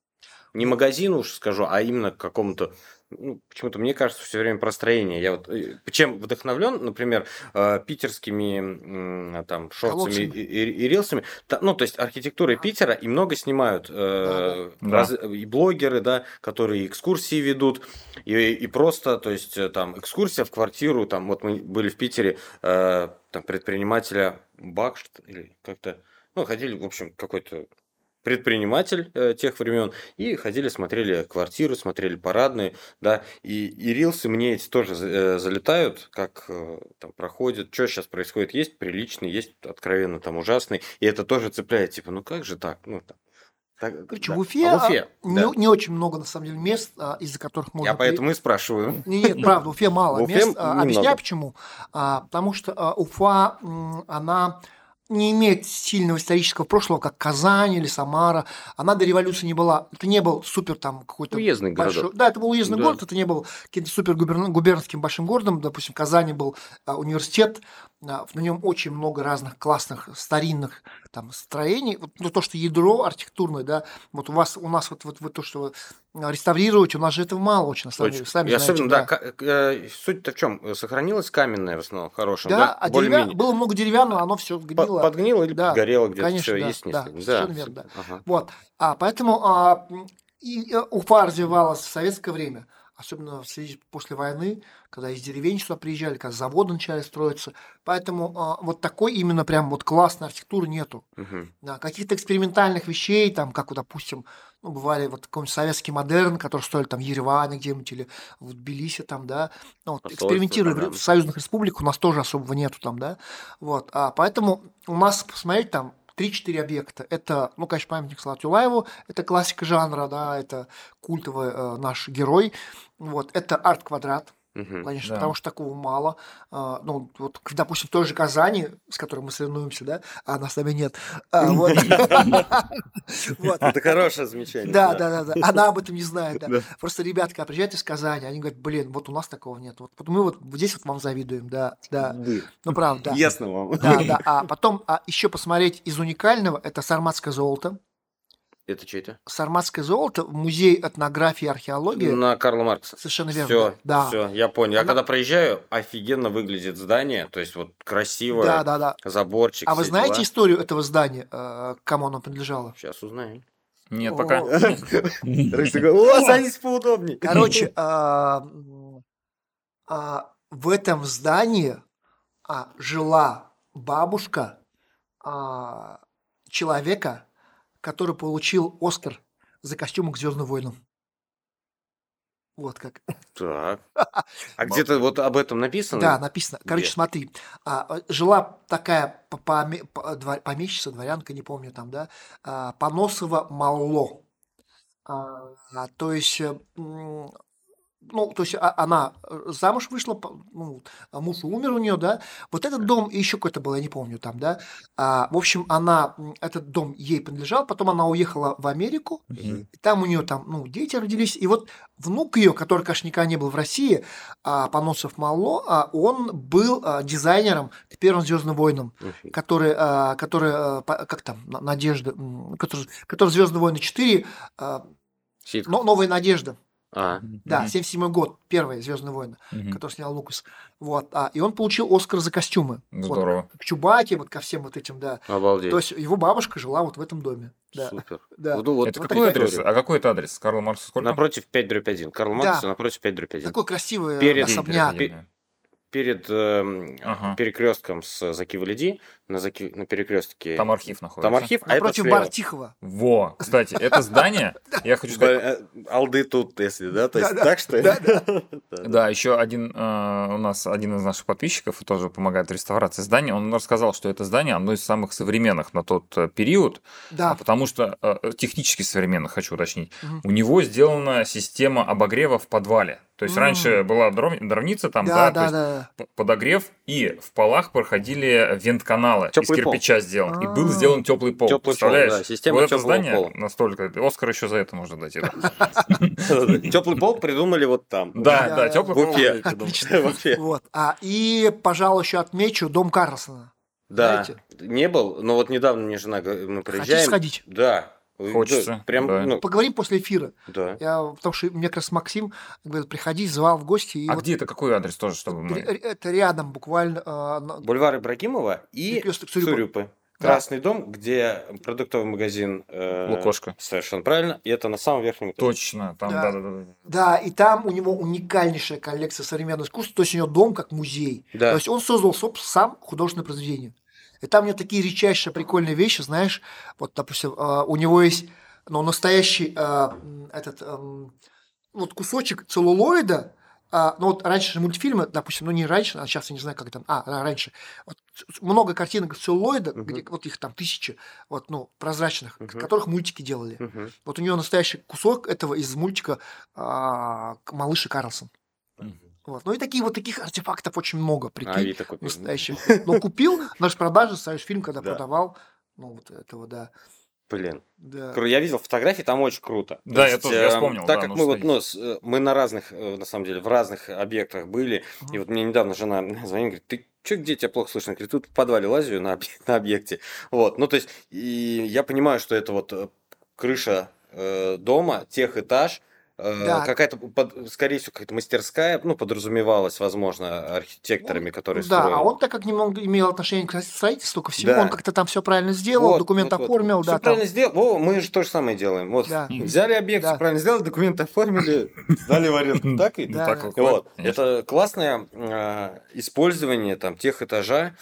не магазину уж скажу, а именно к какому-то ну, почему-то мне кажется все время про строение. Я вот э, чем вдохновлен, например, э, питерскими там шорцами и, и, и рилсами. ну, то есть архитектурой Питера и много снимают э, да. раз, и блогеры, да, которые экскурсии ведут, и, и просто, то есть э, там экскурсия в квартиру, там вот мы были в Питере, э, там предпринимателя Бакш или как-то, ну, ходили, в общем, какой-то предприниматель э, тех времен, и ходили, смотрели квартиры, смотрели парадные, да, и, и рилсы мне эти тоже э, залетают, как э, там проходит, что сейчас происходит, есть приличный, есть откровенно там ужасный, и это тоже цепляет, типа, ну как же так, ну там, так, Короче, да. в Уфе, а в Уфе не, да. не очень много, на самом деле, мест, а, из-за которых можно... Я поэтому и спрашиваю. Нет, правда, в Уфе мало в Уфе мест. Немного. Объясняю, почему. А, потому что Уфа, она не имеет сильного исторического прошлого, как Казань или Самара. Она до революции не была. Это не был супер там какой-то уездный большой. городок. Да, это был уездный да. город. Это не был каким-то супер губернским большим городом. Допустим, в Казани был а, университет. На нем очень много разных классных старинных там строений. Ну, то, что ядро архитектурное, да. Вот у вас у нас вот вот, вот то, что реставрируете, у нас же этого мало очень на самом деле. Сами знаете, особенно, да. да э, суть-то в чем? Сохранилась каменная в основном хорошая. Да, да? а деревя... было много деревянного, оно все гнило. Подгнило или да, горело где-то конечно, все да, есть да, да, да. Верно, да. Ага. Вот. А поэтому а, и э, Уфа развивалась в советское время особенно в связи после войны, когда из деревень сюда приезжали, когда заводы начали строиться. Поэтому а, вот такой именно прям вот классной архитектуры нету. Угу. Да, каких-то экспериментальных вещей, там, как, допустим, ну, бывали вот какой-нибудь советский модерн, который стоили там в Ереване где-нибудь или в Тбилиси там, да, ну, вот, экспериментировали да, в союзных республиках, у нас тоже особого нету там, да, вот, а поэтому у нас, посмотреть, там 3-4 объекта. Это, ну, конечно, памятник Салату Юлаеву, это классика жанра, да, это культовый э, наш герой. Вот, это арт-квадрат, Угу, Конечно, да. потому что такого мало. А, ну, вот, допустим, в той же Казани, с которой мы соревнуемся, да, а нас с нами нет. А, *laughs* Это хорошее замечание. Да, да, да. Она об этом не знает. Просто ребята, когда приезжают из Казани, они говорят, блин, вот у нас такого нет. Вот мы вот здесь вот вам завидуем, да, да. Ну, правда. Ясно вам. Да, да. А потом еще посмотреть из уникального, это сарматское золото. Это что это? Сарматское золото, музей этнографии и археологии. На Карла Маркса. Совершенно верно. Все, да. все, я понял. Я когда проезжаю, офигенно выглядит здание, то есть вот красивое, да, да, да. заборчик. А вы знаете дела? историю этого здания, э, кому оно принадлежало? Сейчас узнаем. Нет, пока. *laughs* О, садись поудобнее. Короче, а, а, в этом здании а, жила бабушка человека, который получил Оскар за костюмы к Звездным войнам. Вот как. Так. А *laughs* где-то вот об этом написано? Да, написано. Короче, Где? смотри. А, жила такая помещица, дворянка, не помню там, да, а, Поносова Малло. А, то есть ну, то есть а, она э, замуж вышла, ну, а муж умер у нее, да, вот этот дом, и еще какой-то был, я не помню там, да, а, в общем, она, этот дом ей принадлежал, потом она уехала в Америку, угу. там у нее там, ну, дети родились, и вот внук ее, который, конечно, никогда не был в России, а, Поносов Мало, а, он был а, дизайнером к первым Звездным войнам, угу. который, а, который, а, как там, Надежда, который, который Звездные войны 4, а, но, Новая надежда. А. Да, 77 год, первые Звездные войны, угу. который снял Лукас. Вот. А, и он получил Оскар за костюмы. Здорово. Вот, к Чубаке, вот ко всем вот этим, да. Обалдеть. То есть его бабушка жила вот в этом доме. Да. Супер. Да. Ну, вот, это вот какой адрес? А какой это адрес? Карл Маркс сколько? Напротив 5 дробь 1. Карл Маркс да. напротив 5 дробь 1. Такой красивый Перед... особняк. Перед перед э, ага. перекрестком с Закивалиди, на, Заки... на перекрестке. Там архив находится. Там архив, а Напротив это бара Тихого. Во, кстати, это здание, *laughs* я хочу сказать... Э, алды тут, если, да? То есть так что Да, да. *laughs* еще один э, у нас, один из наших подписчиков тоже помогает реставрации здания, он рассказал, что это здание одно из самых современных на тот э, период, да. потому что технически современных, хочу уточнить. У него сделана система обогрева в подвале. То есть mm. раньше была дровница там, да, да, да, да. подогрев, и в полах проходили вент-каналы из кирпича пол. сделан. А-а-а. И был сделан теплый пол. Теплый Представляешь? Пол, да. Система вот это здание пола. настолько. Оскар еще за это можно дать. *laughs* Теплый пол придумали вот там. Да, да, теплый пол. *laughs* *laughs* Вот. А и, пожалуй, еще отмечу дом Карлсона. Да, не был, но вот недавно мне жена, мы приезжаем. Хотите сходить? Да, Хочется, Да, прям, да. ну, Поговорим после эфира. да. Я, потому что мне как раз Максим говорит, приходи, звал в гости. И А вот где это, какой адрес тоже, чтобы мы... это рядом буквально. на- Бульвар Ибрагимова и Цурюпа. Цурюпы. Да. Красный дом, где продуктовый магазин. э, Лукошко. Совершенно правильно. И это на самом верхнем этаже. Точно, там, Да. да-да-да. Да, и там у него уникальнейшая коллекция современного искусства, то есть у него дом как музей. Да. То есть он создал сам художественное произведение. И там у него такие редчайшие прикольные вещи, знаешь, вот, допустим, а, у него есть ну, настоящий а, этот ам, вот кусочек целлулоида, а, ну вот раньше же мультфильмы, допустим, ну не раньше, а сейчас я не знаю, как там, а, ра- раньше, вот, много картинок целлулоида, Мгм. где, вот их там тысячи, вот, ну, прозрачных, Мгм. которых мультики делали. Мгм. Вот у него настоящий кусок этого из мультика а, «Малыш и Карлсон». Вот. Ну и такие вот таких артефактов очень много, А прикинь, Авито купил. настоящих. Ну, купил, *laughs* наш продажи, Союз фильм, когда Да. продавал, ну, вот этого, да. Блин. да. Я видел фотографии, там очень круто. Да, То я тоже, я э, вспомнил, Так да, как ну, мы вот, ну, с- э, мы на разных, э, на самом деле, в разных объектах были, и Мгм. вот мне недавно жена *laughs* звонит, говорит, ты что, где тебя плохо слышно? Говорит, тут в подвале лазю на, объ- на объекте. Вот, ну, то есть, и я понимаю, что это вот крыша э, дома, техэтаж, э, Да. какая-то, под- скорее всего, какая-то мастерская, ну, подразумевалась, возможно, архитекторами, которые Да, строили. а он так как немного имел отношение к строительству, ко всему, Да. он как-то там все правильно сделал, Вот, документ вот, вот. оформил, Всё да, там. правильно сделал. Во, мы же то же самое делаем. Вот Да. взяли объект, Да. правильно сделали, документы оформили, сдали в аренду. Так ведь? Да, так да. Вот. Это классное э, использование там тех этажа.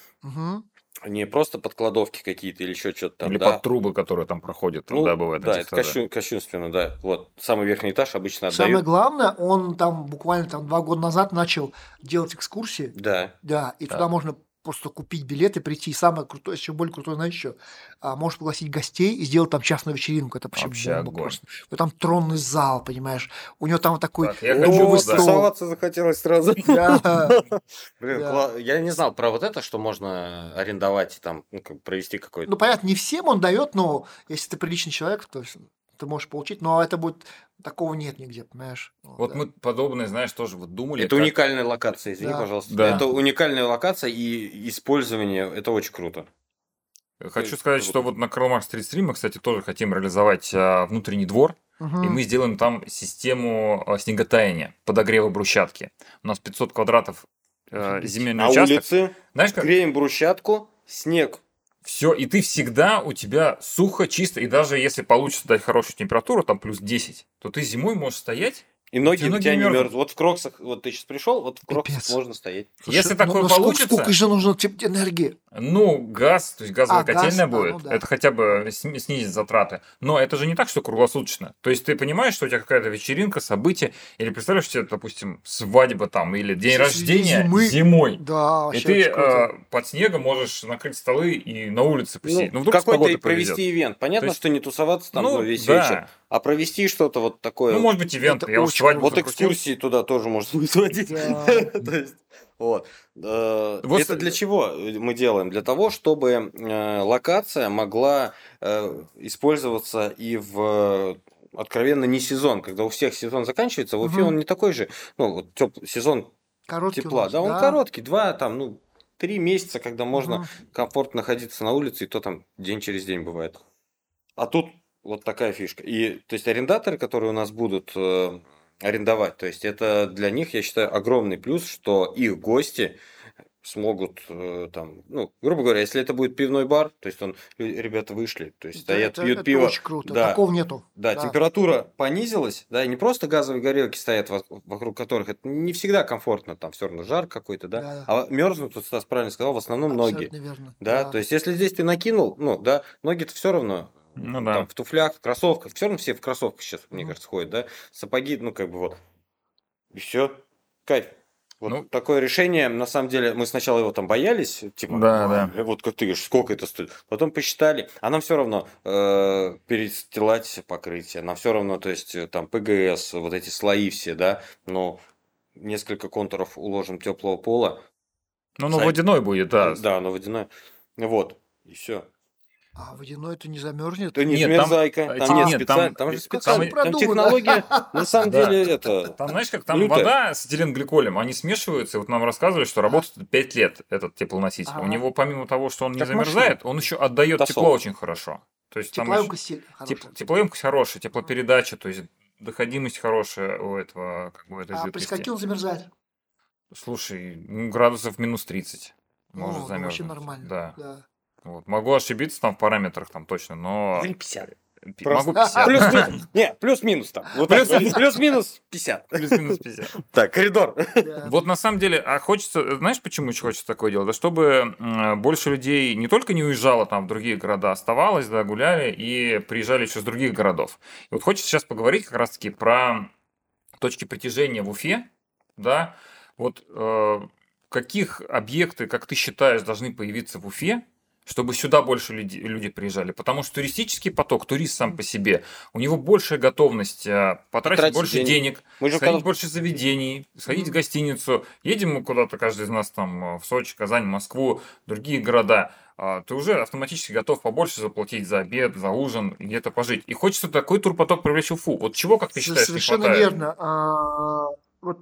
Не просто под кладовки какие-то или еще что-то там. Или да. под трубы, которые там проходят. Ну, да, бывает. да, это кощун- кощунственно, да. Вот самый верхний этаж обычно Самое отдают. главное, он там буквально там два года назад начал делать экскурсии, Да. да, и Да. туда можно просто купить билеты, прийти. И самое крутое, еще более крутое, знаешь, еще, а, можешь пригласить гостей и сделать там частную вечеринку. Это вообще, Вообще бомба огонь. просто. Ну, там тронный зал, понимаешь. У него там вот такой Так, я хочу стол. захотелось сразу. *laughs* *laughs* Блин, я не знал про вот это, что можно арендовать и там ну, провести какой-то. Ну, понятно, не всем он дает, но если ты приличный человек, то ты можешь получить, но это будет такого нет нигде, понимаешь? Вот да. мы подобное, знаешь, тоже вот думали. Это как- уникальная локация, извини, Да. пожалуйста. Да. Это уникальная локация и использование, это очень круто. Хочу есть, сказать, вот- что вот на Карл Маркс Стрит Стрим мы, кстати, тоже хотим реализовать а, внутренний двор, Мгм. и мы сделаем там систему а, снеготаяния, подогрева брусчатки. У нас 500 квадратов э, земельный На участок. улице Знаешь, как греем брусчатку, снег. Все, и ты всегда у тебя сухо, чисто, и даже если получится дать хорошую температуру, там плюс 10, то ты зимой можешь стоять. И ноги Тебе у ноги тебя не мерзнут. мерзнут. Вот в кроксах, вот ты сейчас пришел, вот в кроксах Пипец. можно стоять. Слушай, Если ну- такое ну сколько- получится- Сколько же нужно типа, энергии? Ну, газ, то есть газовая А, газ, котельная а, будет, ну да. это хотя бы сни- снизит затраты. Но это же не так, что круглосуточно. То есть ты понимаешь, что у тебя какая-то вечеринка, событие, или представляешь себе, допустим, свадьба там, или день Среди рождения зимы. зимой. Да, И ты э, под снегом можешь накрыть столы и на улице посидеть. Ну, Ну, вдруг какой-то провести повезет. ивент. Понятно, То есть- что не тусоваться там ну, весь да. вечер, а провести что-то вот такое. Ну, может быть, ивент. Это Я уж свадьбу вот экскурсии туда тоже можно будет водить. Да. *laughs* То есть, вот. Вот Это для чего мы делаем? Для того, чтобы э, локация могла э, использоваться и в э, откровенно не сезон, когда у всех сезон заканчивается, в Уфе Мгм. он не такой же, ну, вот теп- сезон Короткий тепла, нас, да, он короткий, два, там, ну, три месяца, когда можно Мгм. комфортно находиться на улице, и то там день через день бывает. А тут вот такая фишка. И, то есть, арендаторы, которые у нас будут э, арендовать, то есть, это для них, я считаю, огромный плюс, что их гости смогут э, там, ну, грубо говоря, если это будет пивной бар, то есть он, ребята вышли, то есть Да, стоят, это- пьют это пиво, очень круто. да. Такого нету. да, Да. температура понизилась, да, и не просто газовые горелки стоят, во- вокруг которых это не всегда комфортно, там все равно жар какой-то, да, Да. а мерзнут, вот Стас правильно сказал, в основном ноги. Абсолютно верно. Да, то есть если здесь ты накинул, ну да, ноги-то все равно Ну там, да. в туфлях, в кроссовках, все равно все в кроссовках сейчас, мне кажется, ходят, да, сапоги, ну как бы вот, и все, кайф. Вот Ну. такое решение, на самом деле, мы сначала его там боялись, типа, Да, «А, да. э, вот как ты говоришь, сколько это стоит, потом посчитали, а нам все равно э, перестилать покрытие, нам все равно, то есть э, там ПГС, вот эти слои все, да, но несколько контуров уложим теплого пола, Ну, ну, водяной будет, да. да, но водяное, вот, и все. А водяной это не замерзнет? Да не Нет, там, змерзайка, э, там, те- нет, нет, специально, там- там, же там специально, там, продумано. технология, на самом *laughs* деле, это... Там, знаешь, как там вода с этиленгликолем, они смешиваются, и вот нам рассказывали, что работает 5 лет этот теплоноситель. У него, помимо того, что он не замерзает, он еще отдает тепло очень хорошо. То есть там Теплоемкость хорошая. теп- теплоемкость хорошая, теплопередача, то есть доходимость хорошая у этого, как бы, этой А при жидкости. скольки он замерзает? Слушай, ну, градусов минус 30 может О, ну, замерзнуть. вообще нормально. Да. да. Вот. Могу ошибиться там в параметрах там точно, но... Или 50. Пи- Просто. Могу 50. Плюс-минус. *laughs* Не, плюс-минус там. Вот. Плюс-минус 50. Плюс-минус 50. *laughs* Так, коридор. Да. Вот на самом деле, а хочется, знаешь, почему еще хочется такое делать? Да чтобы больше людей не только не уезжало там в другие города, оставалось, да, гуляли и приезжали еще с других городов. И вот хочется сейчас поговорить как раз-таки про точки притяжения в Уфе, да, вот э, каких объекты, как ты считаешь, должны появиться в Уфе, чтобы сюда больше люди, люди приезжали. Потому что туристический поток, турист сам по себе, у него большая готовность э, потратить Тратить больше денег. денег, Мы же сходить когда- больше заведений, сходить в Мгм. гостиницу. Едем мы куда-то, каждый из нас там э, в Сочи, Казань, Москву, другие города. а, Ты уже автоматически готов побольше заплатить за обед, за ужин, и где-то пожить. И хочется такой турпоток привлечь в Уфу. Вот чего, как ты считаешь, не Совершенно хватает? верно. А, вот,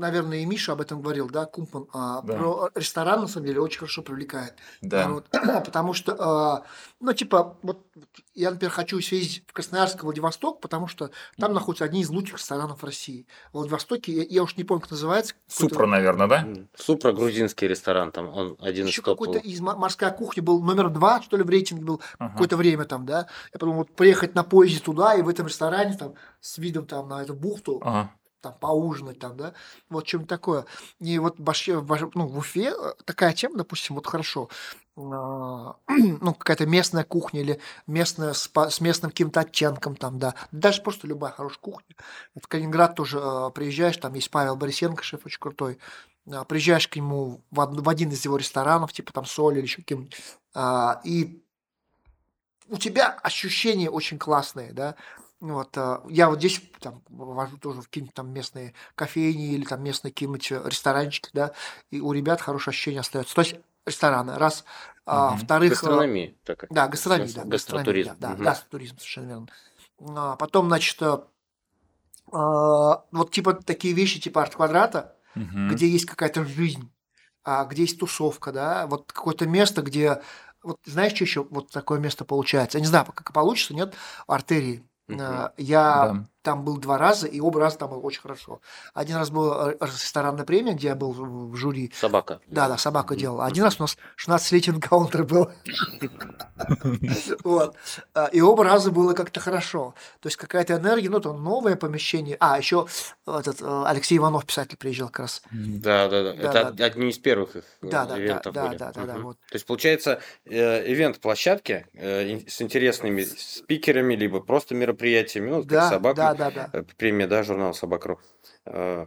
наверное, и Миша об этом говорил, да, Кумпан. а, Да. Про ресторан, на самом деле, очень хорошо привлекает Да. народ. *clears throat* Потому что, а, ну, типа, вот я, например, хочу съездить в Красноярск, Владивосток, потому что там находятся одни из лучших ресторанов России. В Владивостоке, я, я уж не помню, как называется. Супра, наверное, да? Супра грузинский ресторан, там он один из Еще топ какой-то из мо- морская кухня был номер два, что ли, в рейтинге был Ага. какое-то время там, да. Я подумал, вот приехать на поезде туда и в этом ресторане там с видом там на эту бухту, Ага. Там поужинать там, да, вот чем такое. И вот в, Башке- в Баш- ну, в Уфе э, такая тема, допустим, вот хорошо, а, *clears throat* ну, какая-то местная кухня или местная с, с местным каким-то оттенком там, да, даже просто любая хорошая кухня. В Калининград тоже э, приезжаешь, там есть Павел Борисенко, шеф очень крутой, а, приезжаешь к нему в, од- в один из его ресторанов, типа там соль или еще а, и у тебя ощущения очень классные, да, вот, а, я вот здесь там вожу тоже в какие-нибудь там местные кофейни или там местные какие-нибудь э, ресторанчики, да, и у ребят хорошее ощущение остается. То есть рестораны, раз. А, Мгм. Во-вторых, э, Гастрономия. такая. да, гастрономия, да, Гастротуризм. да, да, гастротуризм, совершенно верно. А, потом, значит, э, а, вот типа такие вещи, типа арт-квадрата, Мгм. где есть какая-то жизнь, а, где есть тусовка, да, вот какое-то место, где, вот знаешь, что еще вот такое место получается? Я не знаю, как получится, нет, артерии. А, Я Да. Там был два раза, и оба раза там было очень хорошо. Один раз был э, ресторанная премия, где я был в жюри. Собака. Да, да, собака делала. Один раз у нас 16-летний энкаунтер был. *laughs* Вот. А, И оба раза было как-то хорошо. То есть какая-то энергия, ну, там новое помещение. А, еще этот э, Алексей Иванов, писатель, приезжал как раз. Да, да, да. Это одни из первых их э, Да, да, да, ивентов да, были. да, да, да. То есть, получается, э, ивент-площадки э, ин- с интересными спикерами, либо просто мероприятиями, ну, как Да, собака. Да, да, да. Э, Премия, да, журнал Собак.ру. Э,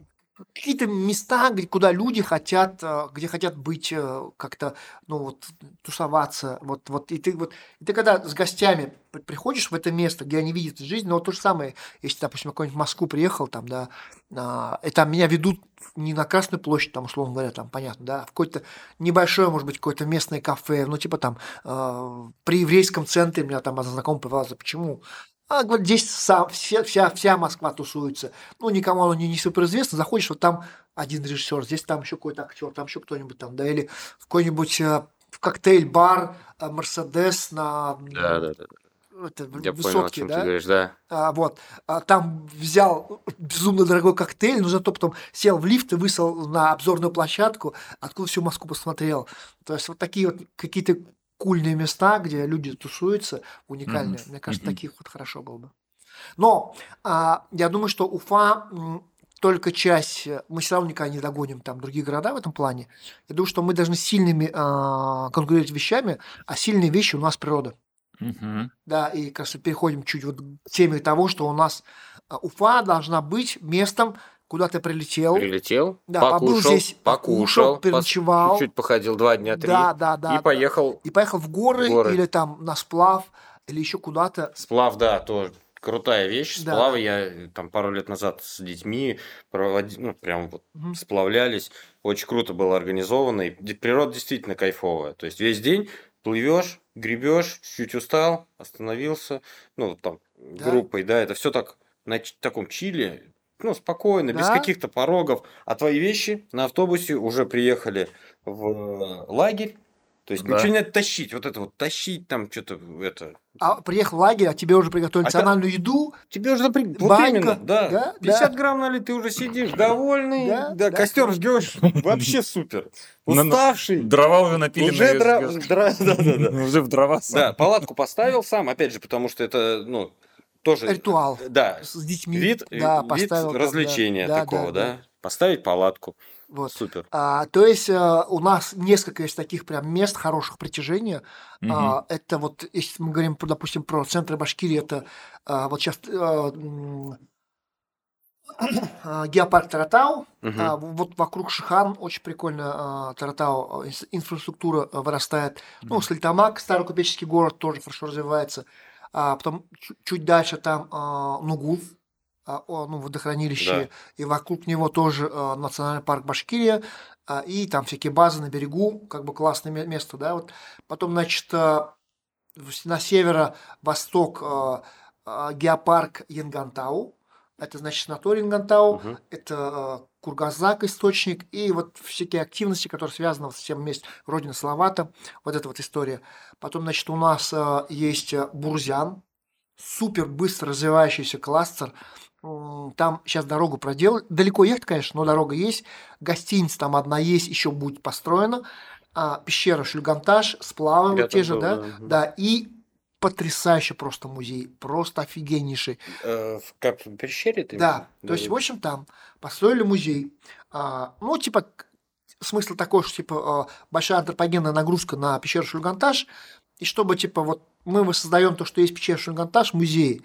Какие-то места, куда люди хотят, э, где хотят быть как-то, ну вот, тусоваться. Вот, вот, и ты вот, и ты когда с гостями при- приходишь в это место, где они видят жизнь, вот то же самое, если, допустим, я в какую-нибудь Москву приехал, там, да, а, и там меня ведут не на Красную площадь, там, условно говоря, там, понятно, да, а в какое-то небольшое, может быть, какое-то местное кафе, ну, типа там, э, при еврейском центре меня там знакомый повелся, почему? А, говорит, здесь сам, все, вся, вся Москва тусуется. Ну, никому оно не, не суперизвестно. Заходишь, вот там один режиссер, здесь там еще какой-то актер, там еще кто-нибудь там, да, или в какой-нибудь э, коктейль-бар э, Мерседес на Да, да, да. это, Я понял, о чем ты да, говоришь, да. а, вот, а, там взял безумно дорогой коктейль, но зато потом сел в лифт и высел на обзорную площадку, откуда всю Москву посмотрел. То есть вот такие вот какие-то кульные места, где люди тусуются, уникальные. Мне кажется, Мгм. таких вот хорошо было бы. Но а, я думаю, что Уфа м, только часть, мы все равно никогда не догоним там другие города в этом плане. Я думаю, что мы должны сильными а, конкурировать вещами, а сильные вещи у нас природа. Мгм. Да, и, кажется, переходим чуть вот к теме того, что у нас а, Уфа должна быть местом, куда ты прилетел. Прилетел, Да, побыл покушал, здесь, покушал, покушал, пос- переночевал. чуть-чуть походил два дня, три, Да, да, да. и да. поехал. И поехал в горы, в горы. или там на сплав, или еще куда-то. Сплав, да, тоже крутая вещь. Да. Сплавы я э, там пару лет назад с детьми проводил, ну, прям вот Мгм. сплавлялись. Очень круто было организовано. И природа действительно кайфовая. То есть весь день плывешь, гребешь, чуть устал, остановился, ну, там, Да. группой, да, это все так на таком чиле, ну, спокойно, без Да. каких-то порогов. А твои вещи на автобусе уже приехали в лагерь, То есть Да. ничего не надо тащить. Вот это вот тащить там что-то это. А приехал в лагерь, а тебе уже приготовили А та- национальную еду, Тебе уже напря- вот Банька, именно, да. да, 50 да. грамм налить, ты уже сидишь довольный, Да, да, да. костер ждешь, *laughs* вообще супер. Уставший, Дрова уже напилены. уже *laughs* да, да, да. *laughs* Уже в дрова сам. Да, палатку поставил сам, опять же, потому что это, ну, тоже, ритуал да, с детьми. вид, да, вид там, да. развлечения Да, такого, да, да. Поставить палатку, Вот. супер. А, то есть а, у нас несколько есть таких прям мест хороших притяжения. Мгм. А, это вот, если мы говорим, допустим, про центры Башкирии, это а, вот сейчас а, геопарк Таратау. Мгм. А, вот вокруг Шихан очень прикольно а, Таратау, а, инфраструктура вырастает. Ну, Сальтамак, старый купеческий город, тоже хорошо развивается. А потом чу- чуть дальше там а, Нугуз, а, ну, водохранилище, и вокруг него тоже а, национальный парк Башкирия, а, и там всякие базы на берегу, как бы классное ме- место, да, вот. Потом, значит, а, на северо-восток а, а, геопарк Янгантау, это значит санаторий Янгантау, Мгм. это э, Кургазак источник и вот всякие активности, которые связаны с тем местом Родина Салавата, вот эта вот история. Потом, значит, у нас э, есть э, Бурзян, супер быстро развивающийся кластер. Там сейчас дорогу проделали. Далеко ехать, конечно, но дорога есть. Гостиница там одна есть, еще будет построена. А, пещера Я вот те же, был, да? да. Да, и потрясающий просто музей, просто офигеннейший. Э, В как в пещере ты? Да, то есть, в общем, там построили музей. А, ну, типа, смысл такой, что, типа, а, большая антропогенная нагрузка на пещеру Шульганташ, и чтобы, типа, вот мы воссоздаем то, что есть пещера Шульганташ, музей,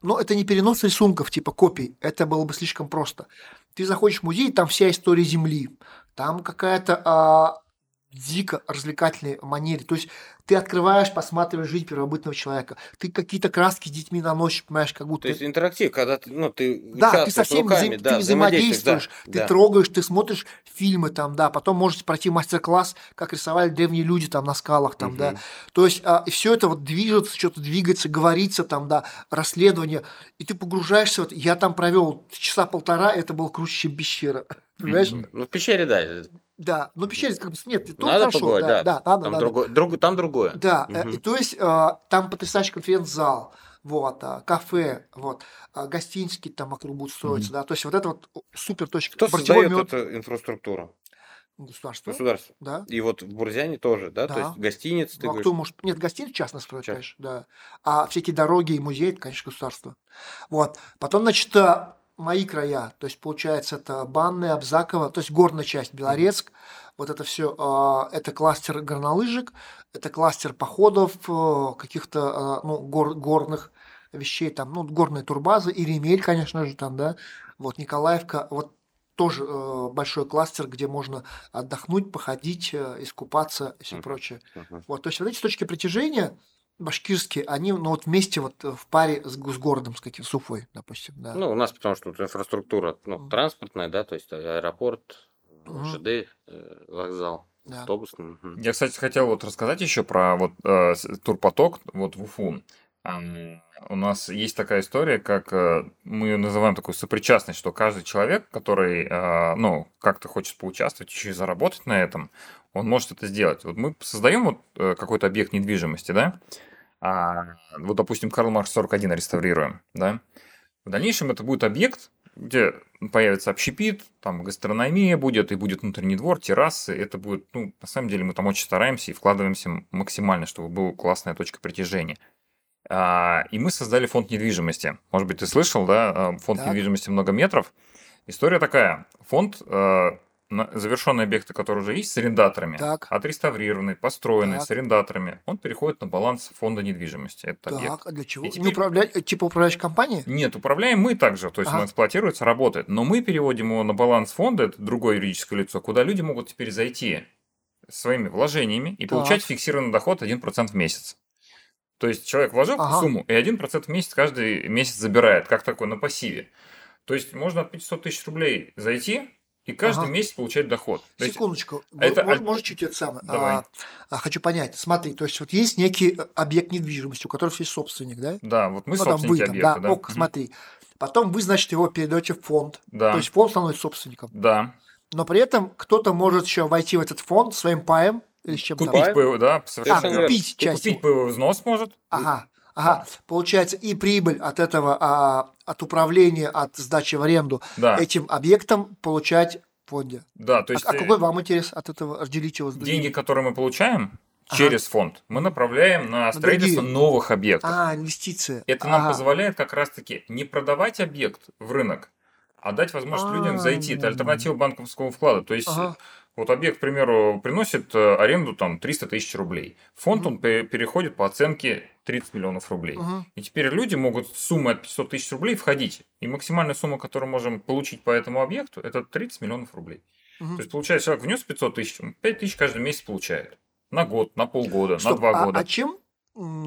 но это не перенос рисунков, типа, копий, это было бы слишком просто. Ты заходишь в музей, там вся история Земли, там какая-то а, дико развлекательной манере. То есть ты открываешь, посматриваешь жизнь первобытного человека. Ты какие-то краски с детьми наносишь, понимаешь, как будто... То есть интерактив, когда ты, ну, ты Да, ты со всеми руками, взаим- да, ты взаимодействуешь, взаимодействуешь, ты да, да. трогаешь, ты смотришь фильмы там, да, потом можете пройти мастер-класс, как рисовали древние люди там на скалах там, да. Мгм. То есть а, все это вот движется, что-то двигается, говорится там, да, расследование, и ты погружаешься. Вот я там провел часа полтора, это было круче, чем пещера. *laughs* Понимаешь? Ну, в пещере, да. Да, но пещере как бы нет, это тоже Надо хорошо, побывать, да, да. да, надо, Там, надо. другое, друг- там другое. Да, Мгм. и то есть э, там потрясающий конференц-зал, вот, а, кафе, вот, а, гостинский там вокруг будут строиться, да, то есть вот это вот супер точка. Кто создает мед- эту инфраструктуру? Государство, Государство. да. И вот в Бурзяне тоже, да? То Да. есть гостиницы, ты Ну, а говоришь, кто может... Нет, гостиниц частно строят, конечно, да. А всякие дороги и музеи, это, конечно, государство. Вот. Потом, значит, а, мои края, то есть, получается, это Банная, Абзаково, то есть, горная часть, Белорецк, вот это все, это кластер горнолыжек, это кластер походов, э, каких-то, а, ну, гор- горных вещей, там, ну, горные турбазы, и Ремель, конечно же, там, да, вот, Николаевка, вот тоже э, большой кластер, где можно отдохнуть, походить, э, искупаться и все прочее. Вот, то есть вот эти точки притяжения башкирские, они ну, вот вместе вот э, в паре с, с городом, с каким, с Уфой, допустим, да. Ну, у нас потому что тут инфраструктура ну, Мгм. транспортная, да, то есть аэропорт, Мгм. ЖД, э, вокзал, да. автобусный. мгм. Я, кстати, хотел вот рассказать еще про вот э, турпоток вот в Уфу. Ам, У нас есть такая история, как э, мы ее называем такой сопричастность, что каждый человек, который, э, ну, как-то хочет поучаствовать, еще и заработать на этом, он может это сделать. Вот мы создаем вот э, какой-то объект недвижимости, да, а, вот, допустим, Карл Маркс 41 реставрируем, да, в дальнейшем это будет объект, где появится общепит, там гастрономия будет, и будет внутренний двор, террасы. Это будет, ну, на самом деле мы там очень стараемся и вкладываемся максимально, чтобы была классная точка притяжения. А, И мы создали фонд недвижимости. Может быть, ты слышал, да? а, Фонд Так. недвижимости много метров. История такая. Фонд, э, на- завершенные объекты, которые уже есть, с арендаторами, Так. отреставрированный, построенный, Так. с арендаторами, он переходит на баланс фонда недвижимости. Это объект. Так, а для чего? И Не теперь- управлять, э, типа управляющая компания? Нет, управляем мы также, то есть Ага. он эксплуатируется, работает, но мы переводим его на баланс фонда, это другое юридическое лицо, куда люди могут теперь зайти своими вложениями и Так. получать фиксированный доход 1% в месяц. То есть человек вложил Ага. сумму, и 1% в месяц каждый месяц забирает, как такой на пассиве. То есть можно от 500 тысяч рублей зайти и каждый Ага. месяц получать доход. То Секундочку. а это Мож- аль- Может, чуть это самое? Давай. А, а, хочу понять. Смотри, то есть вот есть некий э, объект недвижимости, у которого есть собственник, да? Да, вот мы ну, там собственники вы там, объекта, да, да. ок, смотри. Потом вы, значит, его передаете в фонд. Да, То есть фонд становится собственником. да, Но при этом кто-то может еще войти в этот фонд своим паем Или с чем там? Купить. ПВ, да, А, совершенно верно. купить часть. Купить ПВ взнос может. Ага, ага. Получается, и прибыль от этого, а, от управления, от сдачи в аренду Да, этим объектом получать в фонде. да, то А- есть а, э, какой вам интерес от этого? Разделить его с другими? деньги, которые мы получаем Ага. через фонд, мы направляем на строительство другие. новых объектов. А, инвестиции. Это нам Ага. позволяет как раз-таки не продавать объект в рынок, а дать возможность людям А. зайти. Это альтернатива банковского вклада. То есть Ага. Вот объект, к примеру, приносит э, аренду там 300 тысяч рублей. Фонд он пе- переходит по оценке 30 миллионов рублей. Мгм. И теперь люди могут с суммы от 500 тысяч рублей входить. И максимальная сумма, которую можем получить по этому объекту, это 30 миллионов рублей. Мгм. То есть, получается, человек внес 500 тысяч, он 5 тысяч каждый месяц получает. На год, на полгода, Стоп, на два а- года. А, чем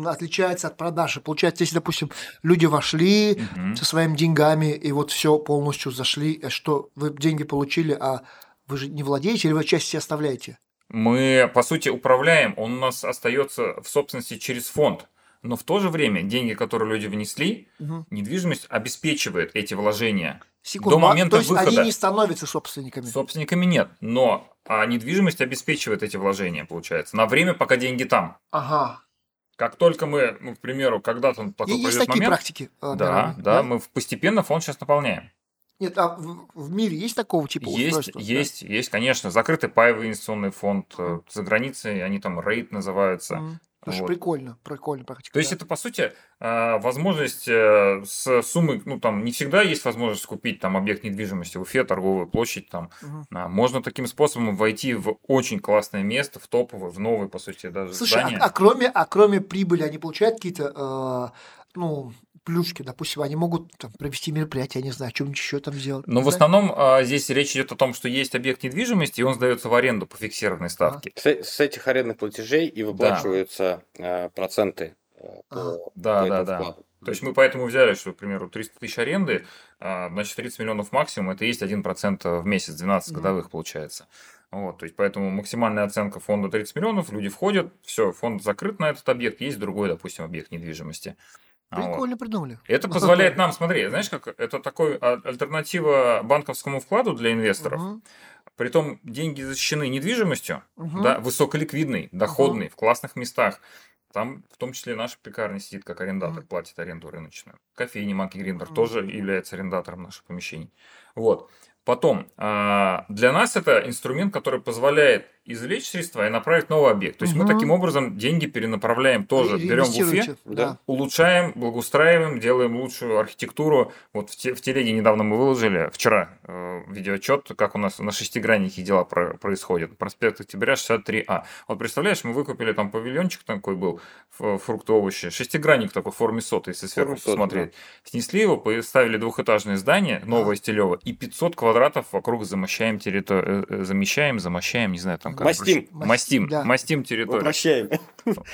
отличается от продажи? Получается, если, допустим, люди вошли Мгм. со своими деньгами и вот все полностью зашли, э, что вы деньги получили, а вы же не владеете или вы часть себе оставляете? Мы, по сути, управляем, он у нас остается в собственности через фонд. Но в то же время деньги, которые люди внесли, Мгм. недвижимость обеспечивает эти вложения. Секунду, До а- момента то есть выхода. они не становятся собственниками. Собственниками нет, но а недвижимость обеспечивает эти вложения, получается, на время, пока деньги там. Ага. Как только мы, ну, к примеру, когда-то такой есть такие момент, практики? э, да, мировые, да, мы постепенно фонд сейчас наполняем. Нет, а в, в мире есть такого типа Есть, устройства? Да? есть, есть, конечно, закрытый паевый инвестиционный фонд Мгм. за границей, они там рейд называются. Мгм. Слушай, Вот. прикольно, прикольно практика. То есть это, по сути, э, возможность э, с суммы, ну, там, не всегда есть возможность купить там объект недвижимости в Уфе, торговую площадь там. А, Можно таким способом войти в очень классное место, в топовое, в новое, по сути, даже Слушай, а, здание. а кроме, а кроме прибыли они получают какие-то, э, ну, плюшки, допустим, они могут там, провести мероприятие, я не знаю, что-нибудь еще там сделать. Но в знаю. основном а, здесь речь идет о том, что есть объект недвижимости, и он сдается в аренду по фиксированной ставке. С, с этих арендных платежей и выплачиваются э, проценты э, по. Да, по да, да. вкладу. То есть мы поэтому взяли, что, к примеру, 300 тысяч аренды, а, значит, 30 миллионов максимум, это есть 1% в месяц, 12 Мгм. годовых получается. Вот, то есть поэтому максимальная оценка фонда 30 миллионов, люди входят, все, фонд закрыт на этот объект, есть другой, допустим, объект недвижимости. А, вот. Прикольно придумали. Это *laughs* позволяет нам, смотри, знаешь, как это такой а, альтернатива банковскому вкладу для инвесторов. Мгм, Притом деньги защищены недвижимостью, мгм. да, высоколиквидный, доходный, в классных местах. Там в том числе наша пекарня сидит как арендатор, платит аренду рыночную. Кофейня Манки Гриндер тоже является арендатором наших помещений. Вот. Потом, а, для нас это инструмент, который позволяет извлечь средства и направить новый объект. То есть мы Мгм. таким образом деньги перенаправляем тоже, Ре- берем в Уфе, Да. улучшаем, благоустраиваем, делаем лучшую архитектуру. Вот в, те- в телеге недавно мы выложили, вчера, э, видеоотчет, как у нас на шестиграннике дела про- происходят. Проспект Октября 63А. Вот представляешь, мы выкупили там павильончик такой был, ф- фрукты, овощи, шестигранник такой в форме соты, если сверху Форме посмотреть. Снесли его, поставили двухэтажное здание, новое стилево, и 500 квадратов вокруг замощаем территорию, замещаем, замощаем, не знаю, там как. Мастим. Мастим, Да. мастим территорию. Упрощаем.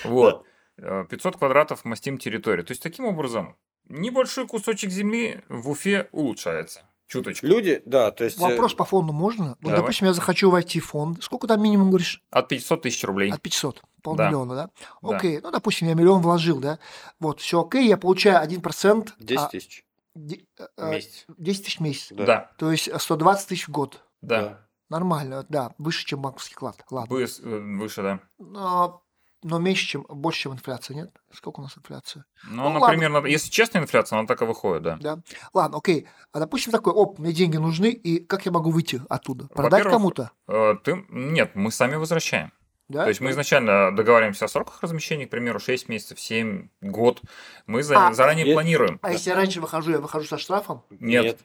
Вот. Э, 500 квадратов мастим территорию. То есть, таким образом, небольшой кусочек земли в Уфе улучшается. Чуточку. Люди, да, то есть... э, Вопрос по фонду можно? Вот, Давай. допустим, я захочу войти в фонд. Сколько там минимум, говоришь? От 500 тысяч рублей. От 500. Полмиллиона, да? Да. Окей, ну, допустим, я миллион вложил, да? Вот, все окей, я получаю 1%. 10 а, тысяч де- в э, месяц. 10 тысяч в месяц. Да. Да, То есть э, 120 тысяч в год. да. Нормально, да, выше, чем банковский вклад. Ладно. Быс- э, Выше, да. Но, но меньше, чем, больше, чем инфляция, нет? Сколько у нас инфляция? Ну, Ну, она ладно. если честная инфляция, она так и выходит, да. Да. Ладно, окей. А допустим такой, оп, мне деньги нужны, и как я могу выйти оттуда? Продать Во-первых, кому-то? Э, Ты... Нет, мы сами возвращаем. Да? То есть мы изначально договариваемся о сроках размещения, к примеру, 6 месяцев, 7, год. Мы за- А, заранее и- планируем. А если я раньше выхожу, я выхожу со штрафом? Нет,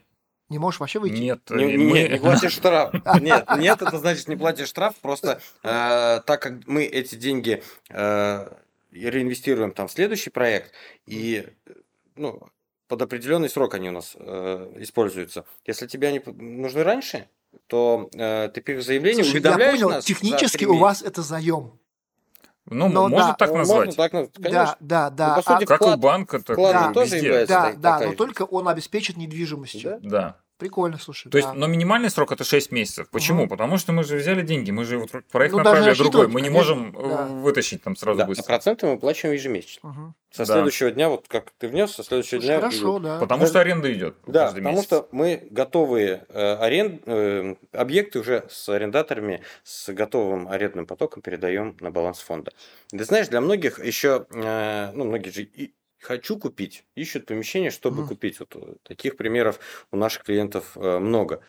Не можешь вообще выйти? нет. Не, э, не- мы- не платишь штраф. Нет, нет, это значит не платишь штраф, просто э, так как мы эти деньги э, реинвестируем там в следующий проект, и ну, под определенный срок они у нас э, используются. Если тебе они нужны раньше, то э, ты пишешь заявление, Слушай, я уведомляешь понял, нас технически у вас это заем. Ну, Ну, можно да, так Ну, назвать. Можно так назвать, Да, конечно. да, да. по А- сути, Как вклад- у банка, так вклад Да, тоже везде. является да, так- да, такая но же. только он обеспечит недвижимостью. Да. Да. Прикольно, слушай. То есть, да. но минимальный срок это 6 месяцев. Почему? Мгм. Потому что мы же взяли деньги, мы же вот проект Ну, даже направили другой, мы не можем э, да. вытащить там сразу Да, а быстро. проценты мы выплачиваем ежемесячно. Мгм. Со Да. следующего дня, вот как ты внес, со следующего Слушай, дня... хорошо, да. Потому что аренда идет Да, потому месяц. что мы готовые э, аренд, э, объекты уже с арендаторами, с готовым арендным потоком передаем на баланс фонда. Ты знаешь, для многих еще, э, ну, многие же и хочу купить, ищут помещение, чтобы Мгм. купить. Вот э, таких примеров у наших клиентов э, много.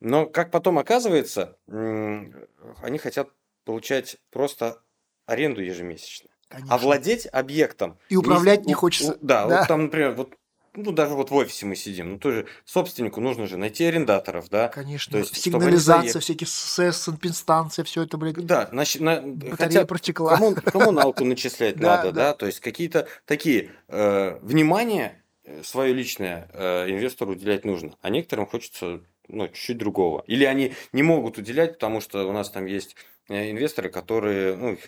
Но как потом оказывается, они хотят получать просто аренду ежемесячно. Конечно. А владеть объектом... И управлять не у- хочется. Да, Да. вот там, например, вот, ну, даже вот в офисе мы сидим, ну, тоже собственнику нужно же найти арендаторов, да. Конечно. То есть, Сигнализация, всякие СС, инстанция, все это, блядь, Да, на- батарея хотя протекла. коммун- коммуналку начислять *laughs* надо, да. то есть какие-то такие э, внимание свое личное э, инвестору уделять нужно, а некоторым хочется ну, чуть-чуть другого. Или они не могут уделять, потому что у нас там есть э, инвесторы, которые, ну,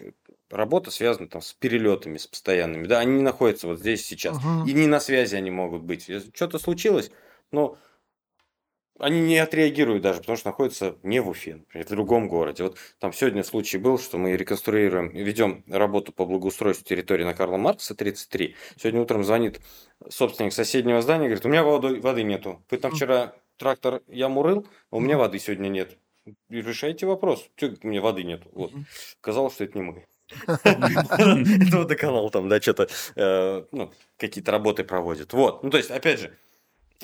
работа связана там с перелетами, с постоянными, да, они не находятся вот здесь сейчас, Мгм. и не на связи они могут быть. Что-то случилось, но они не отреагируют даже, потому что находятся не в Уфе, например, в другом городе. Вот там сегодня случай был, что мы реконструируем, ведем работу по благоустройству территории на Карла Маркса 33. Сегодня утром звонит собственник соседнего здания, говорит, у меня воды, воды нету. Вы там вчера трактор яму рыл, а у меня воды сегодня нет. И решайте вопрос. Что у меня воды нету? Вот. Казалось, что это не мы. Это водоканал там, да, что-то, э, ну, какие-то работы проводит. Вот, ну, то есть, опять же,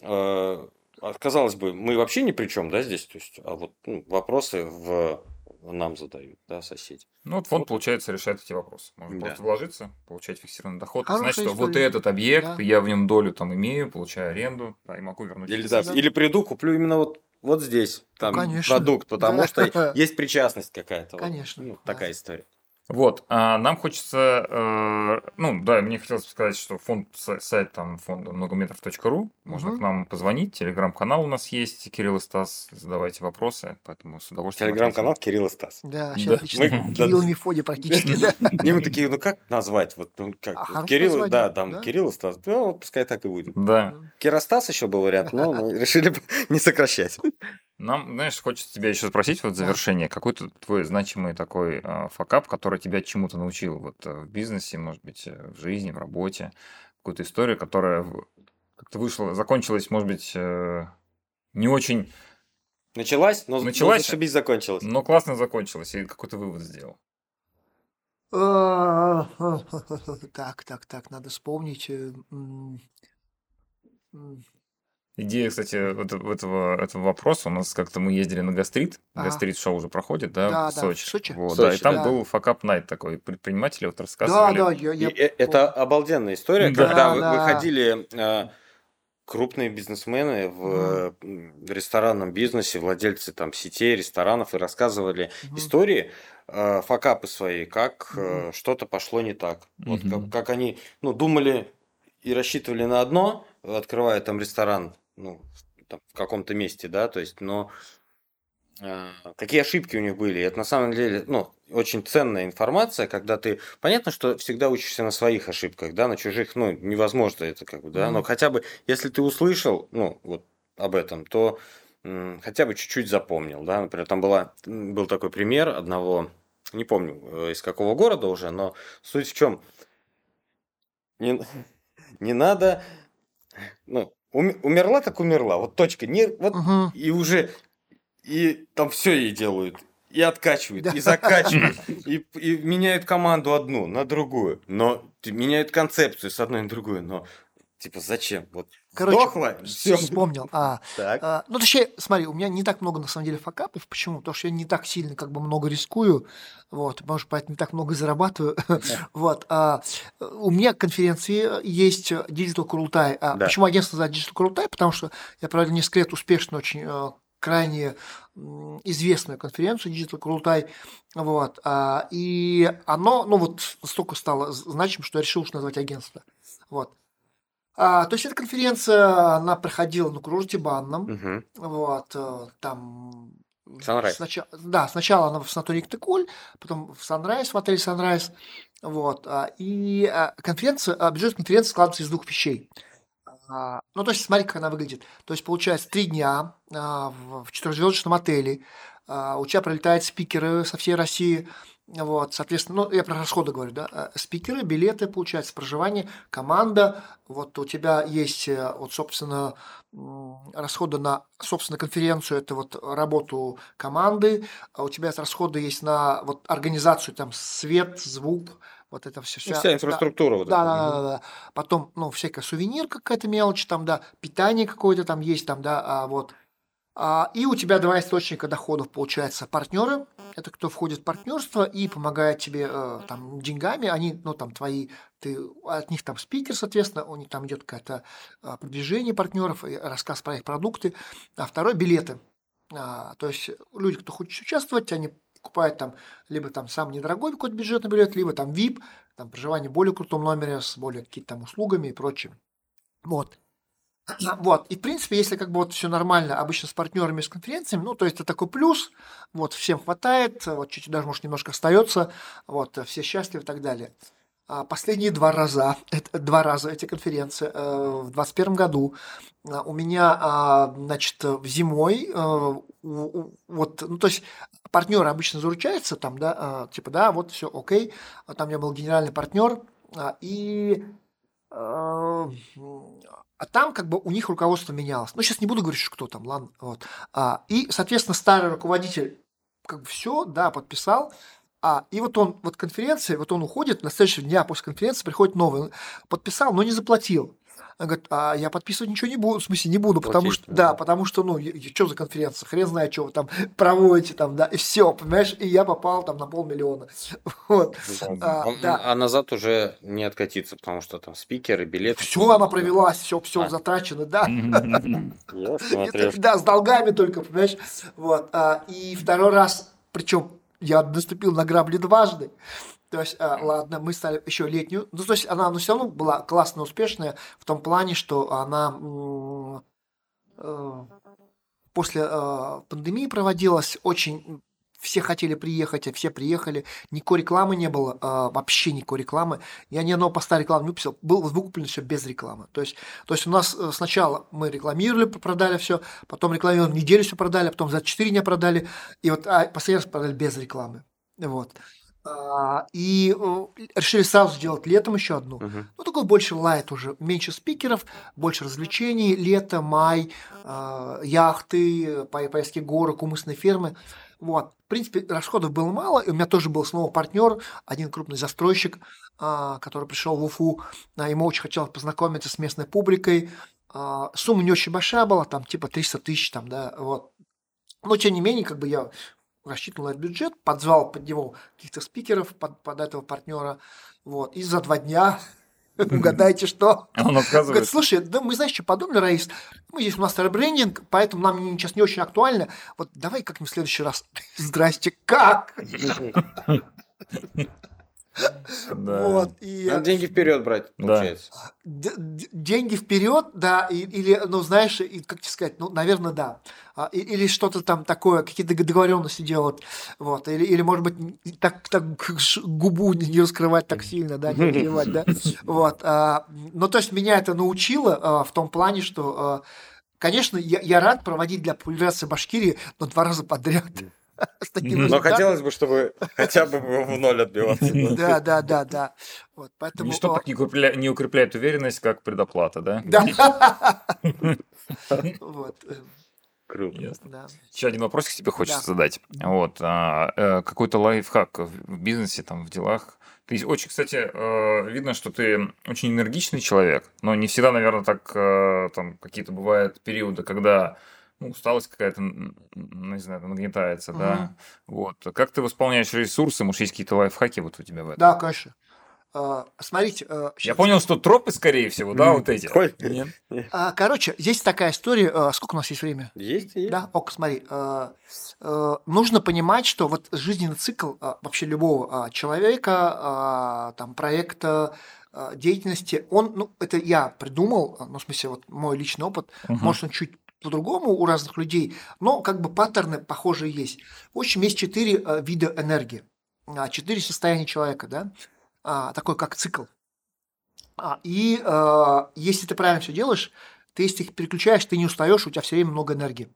э, а, казалось бы, мы вообще ни при чем, да, здесь, то есть, а вот ну, вопросы в нам задают, да, соседи. Ну, вот фонд, получается, решает эти вопросы. Можно Да. просто вложиться, получать фиксированный доход. Хорошая Значит, что вот этот объект, Да. я в нем долю там имею, получаю аренду, да, и могу вернуть. Или, да, Да. или приду, куплю именно вот, вот здесь там конечно. продукт, потому Да. что *laughs* есть причастность какая-то. вот. Конечно. Ну, Да. такая история. Вот, а нам хочется, э, ну да, мне хотелось бы сказать, что фонд, сайт там фонда многометров.ру, можно Мгм. к нам позвонить, телеграм-канал у нас есть, Кирилл и Стас, задавайте вопросы, поэтому с удовольствием. Телеграм-канал Кирилл и Стас. Да, Да. сейчас отлично. Мы- Кирилл и Мефодий практически, да. *laughs* И мы такие, ну как назвать? Вот, ну, как? А, Кирилл, да, там да. Кирилл и Стас. Ну, вот пускай так и будет. Да, Киростас еще был вариант, но мы *laughs* решили *laughs* не сокращать. Нам, знаешь, хочется тебя еще спросить вот в завершение, какой-то твой значимый такой э, fuckup, который тебя чему-то научил вот э, в бизнесе, может быть, э, в жизни, в работе, какую-то историю, которая как-то вышла, закончилась, может быть, не очень, Началась, но, но Началась. зашибись закончилась. но классно закончилась, и какой-то вывод сделал. А, *laughs* Так, так, так, надо вспомнить. Идея, кстати, вот этого, этого, вопроса, у нас как-то мы ездили на гастрит, Ага. гастрит-шоу уже проходит, да, Да, в да, Сочи. в Сочи. Вот, В да, и Сочи, там да. был факап найт такой, предприниматели вот Да, рассказывали. да, я, И я э- это обалденная история, Да. когда вы- Да, да. выходили э, крупные бизнесмены в м, ресторанном бизнесе, владельцы там сетей, ресторанов, и рассказывали Мгм. истории, э, факапы свои, как э, что-то пошло не так. Вот Мгм. как, как они ну, думали и рассчитывали на одно, открывая там ресторан ну, там, в каком-то месте, да, то есть, но э, какие ошибки у них были. Это на самом деле, ну, очень ценная информация, когда ты, понятно, что всегда учишься на своих ошибках, да, на чужих, ну, невозможно это как бы, да, но Мгм. хотя бы, если ты услышал, ну, вот об этом, то м, хотя бы чуть-чуть запомнил, да, например, там была, был такой пример одного, не помню, э, из какого города уже, но суть в чем, не, *laughs* не надо, ну, умерла так умерла, вот точка, не, вот Мгм. и уже и там все ей делают. И откачивают, Да. и закачивают, и, и меняют команду одну на другую. Но меняют концепцию с одной на другую. Но типа зачем? Вот Короче, сдохла, все. Вспомнил. А, Так. а, ну, точнее, смотри, у меня не так много, на самом деле, факапов. Почему? Потому что я не так сильно, как бы, много рискую. Вот, может, поэтому не так много зарабатываю. *laughs* Вот. а, у меня конференции есть Digital Kurulтай. А Да. Почему агентство называется Digital Kurultai? Потому что я проводил несколько лет успешно очень э, крайне известную конференцию Digital Kurultai. Вот. а, И оно, ну вот, настолько стало значимым, что я решил уж назвать агентство. Вот. А, то есть эта конференция, она проходила на курорте банном. Мгм. Вот, э, там... Сначала, да, сначала она в санатории Ктыкуль, потом в Sunrise, в отеле Sunrise. Вот, а, и а, конференция, а, бюджет конференции складывается из двух вещей. Ну, то есть, смотри, как она выглядит. То есть, получается, три дня в четырехзвездочном отеле. У тебя прилетают спикеры со всей России. Вот, соответственно, ну, я про расходы говорю, да, э, спикеры, билеты, получается, проживание, команда, вот у тебя есть, э, вот, собственно, расходы на, собственно, конференцию, это вот работу команды, а у тебя расходы есть на вот организацию, там, свет, звук, вот это все. Ну, вся инфраструктура. Да, вот да, да, да, да. Потом, ну, всякая сувенир какая-то мелочь, там, да, питание какое-то там есть, там, да, а, вот. А, и у тебя два источника доходов, получается, партнеры, это кто входит в партнерство и помогает тебе э, там деньгами, они, ну, там, твои, ты, от них там спикер, соответственно, у них там идет какое-то э, продвижение партнеров, рассказ про их продукты, а второй – билеты. А, то есть люди, кто хочет участвовать, они покупают там либо там сам недорогой какой-то бюджетный билет, либо там VIP, там проживание в более крутом номере с более какими-то там услугами и прочим. Вот. *clears throat* Вот, и в принципе, если как бы вот все нормально, обычно с партнерами, с конференциями, ну, то есть это такой плюс, вот, всем хватает, вот, чуть-чуть даже, может, немножко остается, вот, все счастливы и так далее. А последние два раза, *laughs* это, два раза эти конференции э, в 2021 году а, у меня, а, значит, зимой, э, вот, ну, то есть партнеры обычно заручаются там, да, типа, да, вот все, окей, там меня был генеральный партнер, и э, а там как бы у них руководство менялось. Ну, сейчас не буду говорить, что кто там, ладно. Вот. А, и, соответственно, старый руководитель как бы все, да, подписал. А, и вот он, вот конференция, вот он уходит, на следующий дня после конференции приходит новый. Подписал, но не заплатил. Она говорит, а я подписывать ничего не буду, в смысле не буду, потому Платить, что, да, потому что, ну, что за конференция, хрен знает, что вы там проводите, там, да, и все, понимаешь, и я попал там на полмиллиона. *laughs* Вот. А, Он, да. а назад уже не откатиться, потому что там спикеры, билеты. Все, она провелась, все, все а. затрачено, да. *laughs* *laughs* Да, с долгами только, понимаешь. Вот. А, и второй раз, причем я наступил на грабли дважды. То есть, э, ладно, мы стали еще летнюю. Ну, то есть, она ну, все равно была классно успешная в том плане, что она э, после э, пандемии проводилась очень все хотели приехать, а все приехали. Никакой рекламы не было, э, вообще никакой рекламы. Я ни одного поста рекламы не выписал. Был выкуплен все без рекламы. То есть, то есть у нас э, сначала мы рекламировали, продали все, потом рекламировали неделю все продали, а потом за 4 дня продали, и вот а последний раз продали без рекламы. Вот. А, и э, решили сразу сделать летом еще одну. Uh-huh. Ну, такой больше лайт уже. Меньше спикеров, больше развлечений. Лето, май, э, яхты, поездки горы, кумысные фермы. Вот. В принципе, расходов было мало. И у меня тоже был снова партнер, один крупный застройщик, э, который пришел в Уфу. А, ему очень хотелось познакомиться с местной публикой. Сумма не очень большая была, там типа 300 тысяч, там, да, вот. Но, тем не менее, как бы я рассчитывал этот бюджет, подзвал под него каких-то спикеров, под, под этого партнера, вот, и за два дня Угадайте, что? Он отказывается. Говорит, слушай, да мы, знаешь, что подумали, Раис? Мы здесь у нас ребрендинг, поэтому нам сейчас не очень актуально. Вот давай как-нибудь в следующий раз. *laughs* Здрасте, как? *laughs* *laughs* Да. Вот, и... Надо деньги вперед брать, получается. Да. Деньги вперед, да, или, ну, знаешь, и, как тебе сказать, ну, наверное, да. А, или что-то там такое, какие-то договоренности делать, вот, или, или может быть, так, так губу не раскрывать так сильно, да, не отливать, да, *laughs* вот. А, ну, то есть меня это научило а, в том плане, что Конечно, я, я рад проводить для популяризации Башкирии, но два раза подряд. *laughs* с таким Но хотелось бы, чтобы хотя бы в ноль отбиваться. Да, да, да, да. Вот, поэтому... Ничто так не укрепляет, не укрепляет уверенность, как предоплата, да? Да. *laughs* Вот. Круто. Ясно. Да. Еще один вопрос к тебе хочется да. задать. Вот, а, э, какой-то лайфхак в бизнесе, там, в делах. Ты очень, кстати, э, видно, что ты очень энергичный человек, но не всегда, наверное, так э, там какие-то бывают периоды, когда ну, усталость какая-то, не знаю, нагнетается, угу. да. Вот. Как ты восполняешь ресурсы? Может, есть какие-то лайфхаки вот у тебя в этом? Да, конечно. А, смотрите. А, Я понял, что тропы, скорее всего, да, вот эти. Нет. А, короче, есть такая история. Сколько у нас есть время? Есть, есть. Да, ок, смотри. Нужно понимать, что вот жизненный цикл вообще любого человека, там, проекта, деятельности, он, ну, это я придумал, ну, в смысле, вот мой личный опыт, угу. может, он чуть по-другому у разных людей, но как бы паттерны похожие есть. В общем, есть четыре э, вида энергии, а, четыре состояния человека, да, а, такой как цикл. А, и э, если ты правильно все делаешь, ты если их переключаешь, ты не устаешь, у тебя все время много энергии.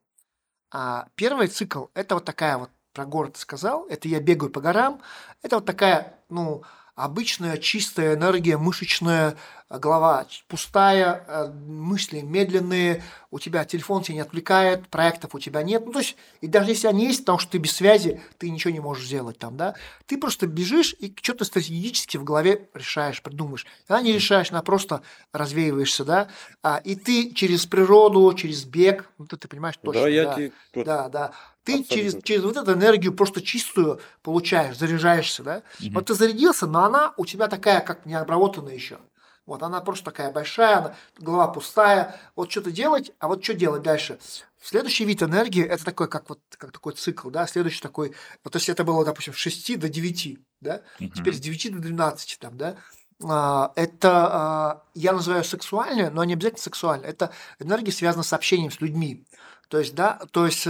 Первый цикл – это вот такая вот про город сказал, это я бегаю по горам, это вот такая, ну, обычная чистая энергия, мышечная, голова пустая, э, мысли медленные, у тебя телефон тебя не отвлекает, проектов у тебя нет. Ну, то есть, и даже если они есть, потому что ты без связи, ты ничего не можешь сделать там, да, ты просто бежишь и что-то стратегически в голове решаешь, придумаешь. Когда не решаешь, она просто развеиваешься, да, а, и ты через природу, через бег, ну, ты, ты понимаешь точно. Да, я да, те- вот да, да. Ты Абсолютно. через, через вот эту энергию просто чистую получаешь, заряжаешься, да. Вот ты зарядился, но она у тебя такая, как не обработанная еще. Вот она просто такая большая, она- голова пустая. Вот что-то делать, а вот что делать дальше? Следующий вид энергии это такой, как вот как такой цикл, да, следующий такой, вот если это было, допустим, с 6 до 9, да, теперь с 9 до 12 там, да, а, это а, я называю сексуальное, но не обязательно сексуальное. Это энергия связана с общением с людьми. То есть, да, то есть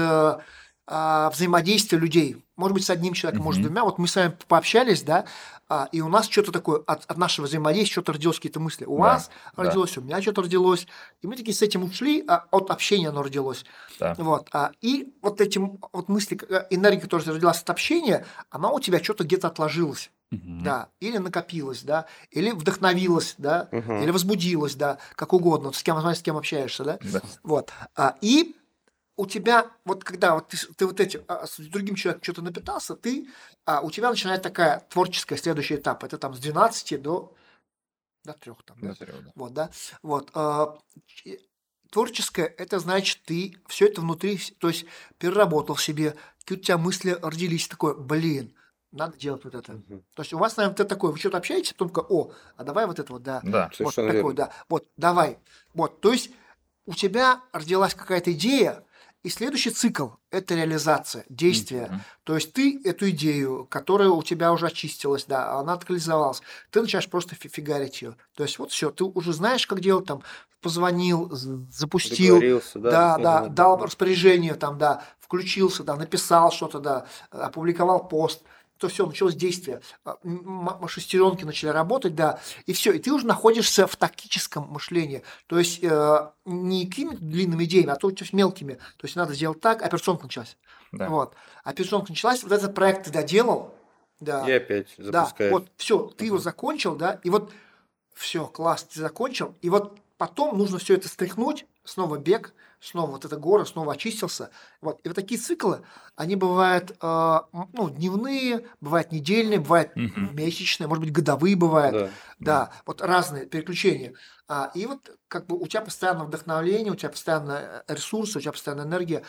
а, взаимодействие людей. Может быть, с одним человеком, может, с двумя. Вот мы с вами пообщались, да, а, и у нас что-то такое от, от нашего взаимодействия, что-то родилось, какие-то мысли. У Да, вас да. родилось, у меня что-то родилось. И мы такие с этим ушли, а от общения оно родилось. Да. Вот. А, и вот этим вот мысли, э, энергия, которая родилась от общения, она у тебя что-то где-то отложилась. Мгм. Да, или накопилась, да, или вдохновилась, да, Мгм. или возбудилась, да, как угодно, вот с кем, с кем общаешься, да. Да. Вот. А, и у тебя, вот когда вот ты, ты вот этим а, с другим человеком что-то напитался, ты, а, у тебя начинает такая творческая следующий этап. Это там с 12 до, до 3 там. Да, серьезно, да. Вот, да. Вот. а, Творческое – это значит, ты все это внутри, то есть переработал в себе, какие у тебя мысли родились, такое, блин, надо делать вот это. Мгм. То есть у вас, наверное, это такое, вы что-то общаетесь, потом такое, о, а давай вот это вот, да. Да. Вот такой, верно. да. Вот, давай. Вот, то есть у тебя родилась какая-то идея, и следующий цикл – это реализация, действие. Мгм. То есть ты эту идею, которая у тебя уже очистилась, да, она актуализовалась, ты начинаешь просто фи- фигарить ее. То есть вот все, ты уже знаешь, как делать, там, позвонил, запустил, да. да, да, дал распоряжение, там, да, включился, да, написал что-то, да, опубликовал пост, то все, началось действие. А, Шестеренки начали работать, да, и все, и ты уже находишься в тактическом мышлении, то есть э, не какими-то длинными идеями, а то есть мелкими, то есть надо сделать так, операционка началась, Да. вот, операционка началась, вот этот проект ты доделал, да, И опять да, запускаешь. вот все, ты его закончил, да, и вот все, класс, ты закончил, и вот потом нужно все это стряхнуть, снова бег, снова вот эта гора, снова очистился, вот, и вот такие циклы, они бывают, э, ну, дневные, бывают недельные, бывают Мгм. месячные, может быть, годовые бывают, Да. да, вот разные переключения. А, и вот как бы у тебя постоянно вдохновление, у тебя постоянно э, ресурсы, у тебя постоянно энергия.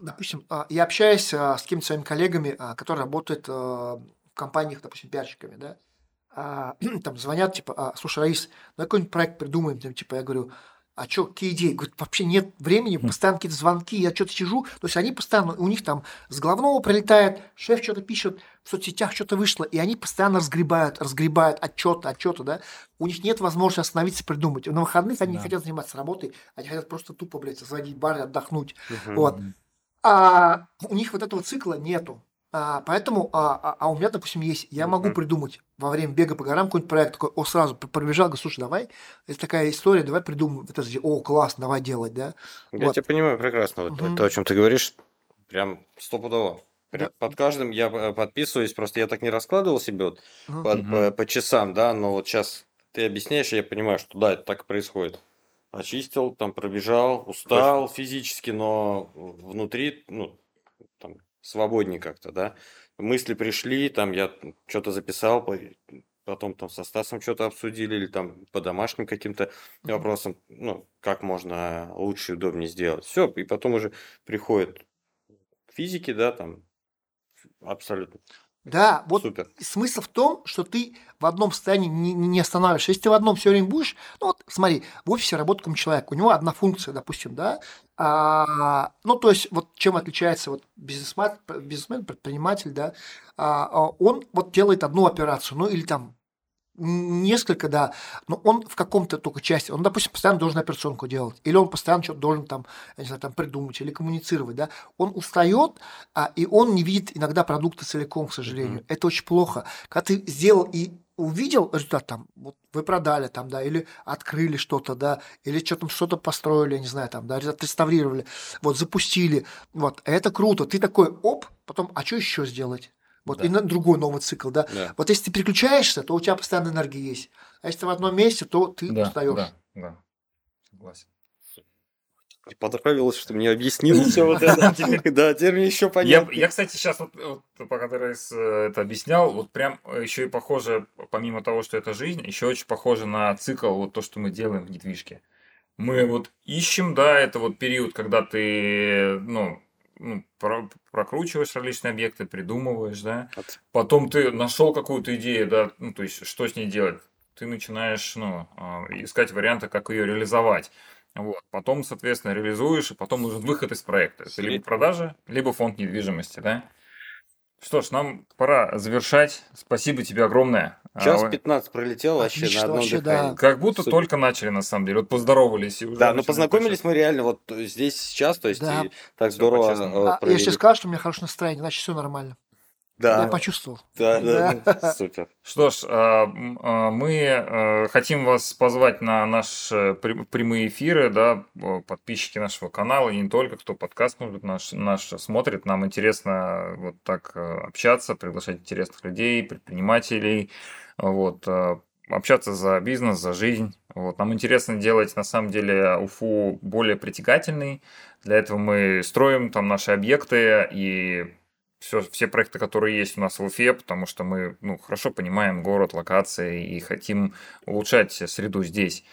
Допустим, а, я общаюсь а, с какими-то своими коллегами, а, которые работают а, в компаниях, допустим, пиарщиками, да, а, *clears throat* там звонят, типа, а, слушай, Раис, ну какой-нибудь проект придумаем, там, типа, я говорю, а что, какие идеи? Говорит, вообще нет времени, постоянно какие-то звонки, я что-то сижу. То есть они постоянно, у них там с головного прилетает, шеф что-то пишет, в соцсетях что-то вышло, и они постоянно разгребают, разгребают отчеты, отчеты, да. У них нет возможности остановиться, придумать. На выходных они не Да. хотят заниматься работой, они хотят просто тупо, блядь, заводить бар и отдохнуть. Мгм. Вот. А у них вот этого цикла нету. А, поэтому, а, а- а у меня, допустим, есть, я могу придумать во время бега по горам какой-нибудь проект, такой, о, сразу пробежал, говорю, слушай, давай, это такая история, давай придумаем, это, же, о, класс, давай делать, да. Я Вот. тебя понимаю прекрасно. Вот то, о чем ты говоришь, прям стопудово. Прям Да. под каждым я э, подписываюсь, просто я так не раскладывал себе вот по, по- по часам, да, но вот сейчас ты объясняешь, и я понимаю, что да, это так и происходит. Очистил, там пробежал, устал физически, но внутри, ну, свободнее как-то, да. Мысли пришли, там я что-то записал, по- потом там со Стасом что-то обсудили, или там по домашним каким-то вопросам, ну, как можно лучше и удобнее сделать. Все, и потом уже приходит к физике, да, там, абсолютно Да, вот супер. смысл в том, что ты в одном состоянии не, не останавливаешься. Если ты в одном все время будешь, ну вот смотри, в офисе работает какой-нибудь человек, у него одна функция, допустим, да, а, ну то есть вот чем отличается вот бизнесмен, бизнесмен предприниматель, да, а, он вот делает одну операцию, ну или там несколько, да, но он в каком-то только части, он, допустим, постоянно должен операционку делать, или он постоянно что-то должен там, я не знаю, там придумать или коммуницировать, да, он устает, а, и он не видит иногда продукта целиком, к сожалению. Это очень плохо. Когда ты сделал и увидел результат там, вот вы продали там, да, или открыли что-то, да, или что там что-то построили, я не знаю, там, да, отреставрировали, вот, запустили, вот, это круто. Ты такой, оп, потом, а что еще сделать? Вот Да. и на другой новый цикл, да. Да. Вот если ты переключаешься, то у тебя постоянно энергия есть. А если ты в одном месте, то ты Да, устаешь. да, да. Согласен. Мне понравилось, что мне объяснил все вот это. *laughs* Да, теперь мне еще понятно. я, кстати, сейчас вот, пока ты Рейс, э, это объяснял, вот прям еще и похоже, помимо того, что это жизнь, еще очень похоже на цикл, вот то, что мы делаем в недвижке. Мы вот ищем, да, это вот период, когда ты, ну, ну, про- прокручиваешь различные объекты, придумываешь, да. Вот. Потом ты нашел какую-то идею, да, ну, то есть, что с ней делать. Ты начинаешь, ну, а, искать варианты, как ее реализовать. Вот. Потом, соответственно, реализуешь, и потом нужен выход из проекта. Это либо продажа, либо фонд недвижимости, да? Что ж, нам пора завершать. Спасибо тебе огромное. Час А, 15 пролетел вообще Отлично, на одном вообще, дыхании. да. Как будто Супер. только начали, на самом деле. Вот поздоровались и уже... Да, но начали познакомились мы реально вот здесь сейчас, то есть Да. и так Всё здорово э, А, провели. если скажешь, что у меня хорошее настроение, значит все нормально. Да, Я почувствовал. да, да, Да. супер. Что ж, а, а, мы э, хотим вас позвать на наши прям- прямые эфиры, да, э, подписчики нашего канала, и не только, кто подкаст, может наш, наш смотрит. Нам интересно вот так э, общаться, приглашать интересных людей, предпринимателей, вот, э, общаться за бизнес, за жизнь. Вот. Нам интересно делать, на самом деле, Уфу более притягательный. Для этого мы строим там наши объекты и все, все проекты, которые есть у нас в Уфе, потому что мы ну, хорошо понимаем город, локации и хотим улучшать среду здесь.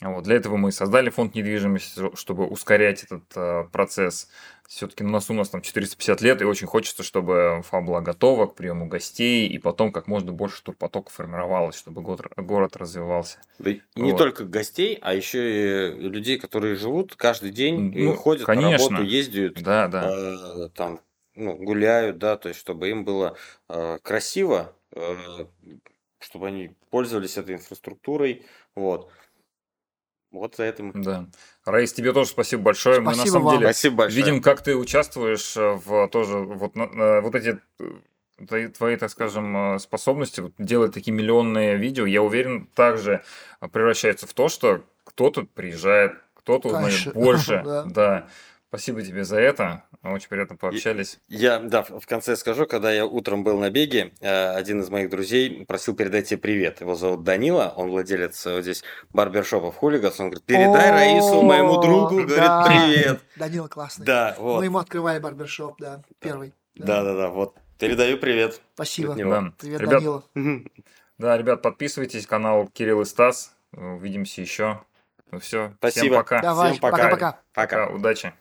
Вот. Для этого мы создали фонд недвижимости, чтобы ускорять этот э, процесс. Все-таки на носу у нас там 450 лет, и очень хочется, чтобы Уфа была готова к приему гостей, и потом как можно больше турпотока формировалось, чтобы город, город развивался. Да и не Вот. только гостей, а еще и людей, которые живут каждый день, Ну, ходят на конечно. работу, ездят, Да, да. э, там, ну, гуляют, да, то есть, чтобы им было э, красиво, э, чтобы они пользовались этой инфраструктурой, вот. Вот за это мы. Да. Раис, тебе тоже спасибо большое. мы на Спасибо самом вам. деле Спасибо большое. видим, как ты участвуешь э, в тоже вот, на- на- вот эти э, твои, твои, так скажем, э, способности вот делать такие миллионные видео, я уверен, также превращаются в то, что кто-то приезжает, кто-то узнает *laughs* больше. Да. Да. Спасибо тебе за это. Очень приятно пообщались. Я, да, в конце скажу, когда я утром был на беге, э, один из моих друзей просил передать тебе привет. Его зовут Данила, он владелец э, вот здесь барбершопа в Хулигас. Он говорит, передай Раису, моему другу, говорит, привет. *laughs* Данила классный. Да, вот. Мы ему открывали барбершоп, да, первый. Да, да, да, вот. Передаю привет. Спасибо. Привет, Данила. да, ребят, подписывайтесь, канал Кирилл и Стас. Увидимся еще. Ну все, Спасибо. всем пока. Давай, Всем пока. пока-пока. Пока. Пока, удачи.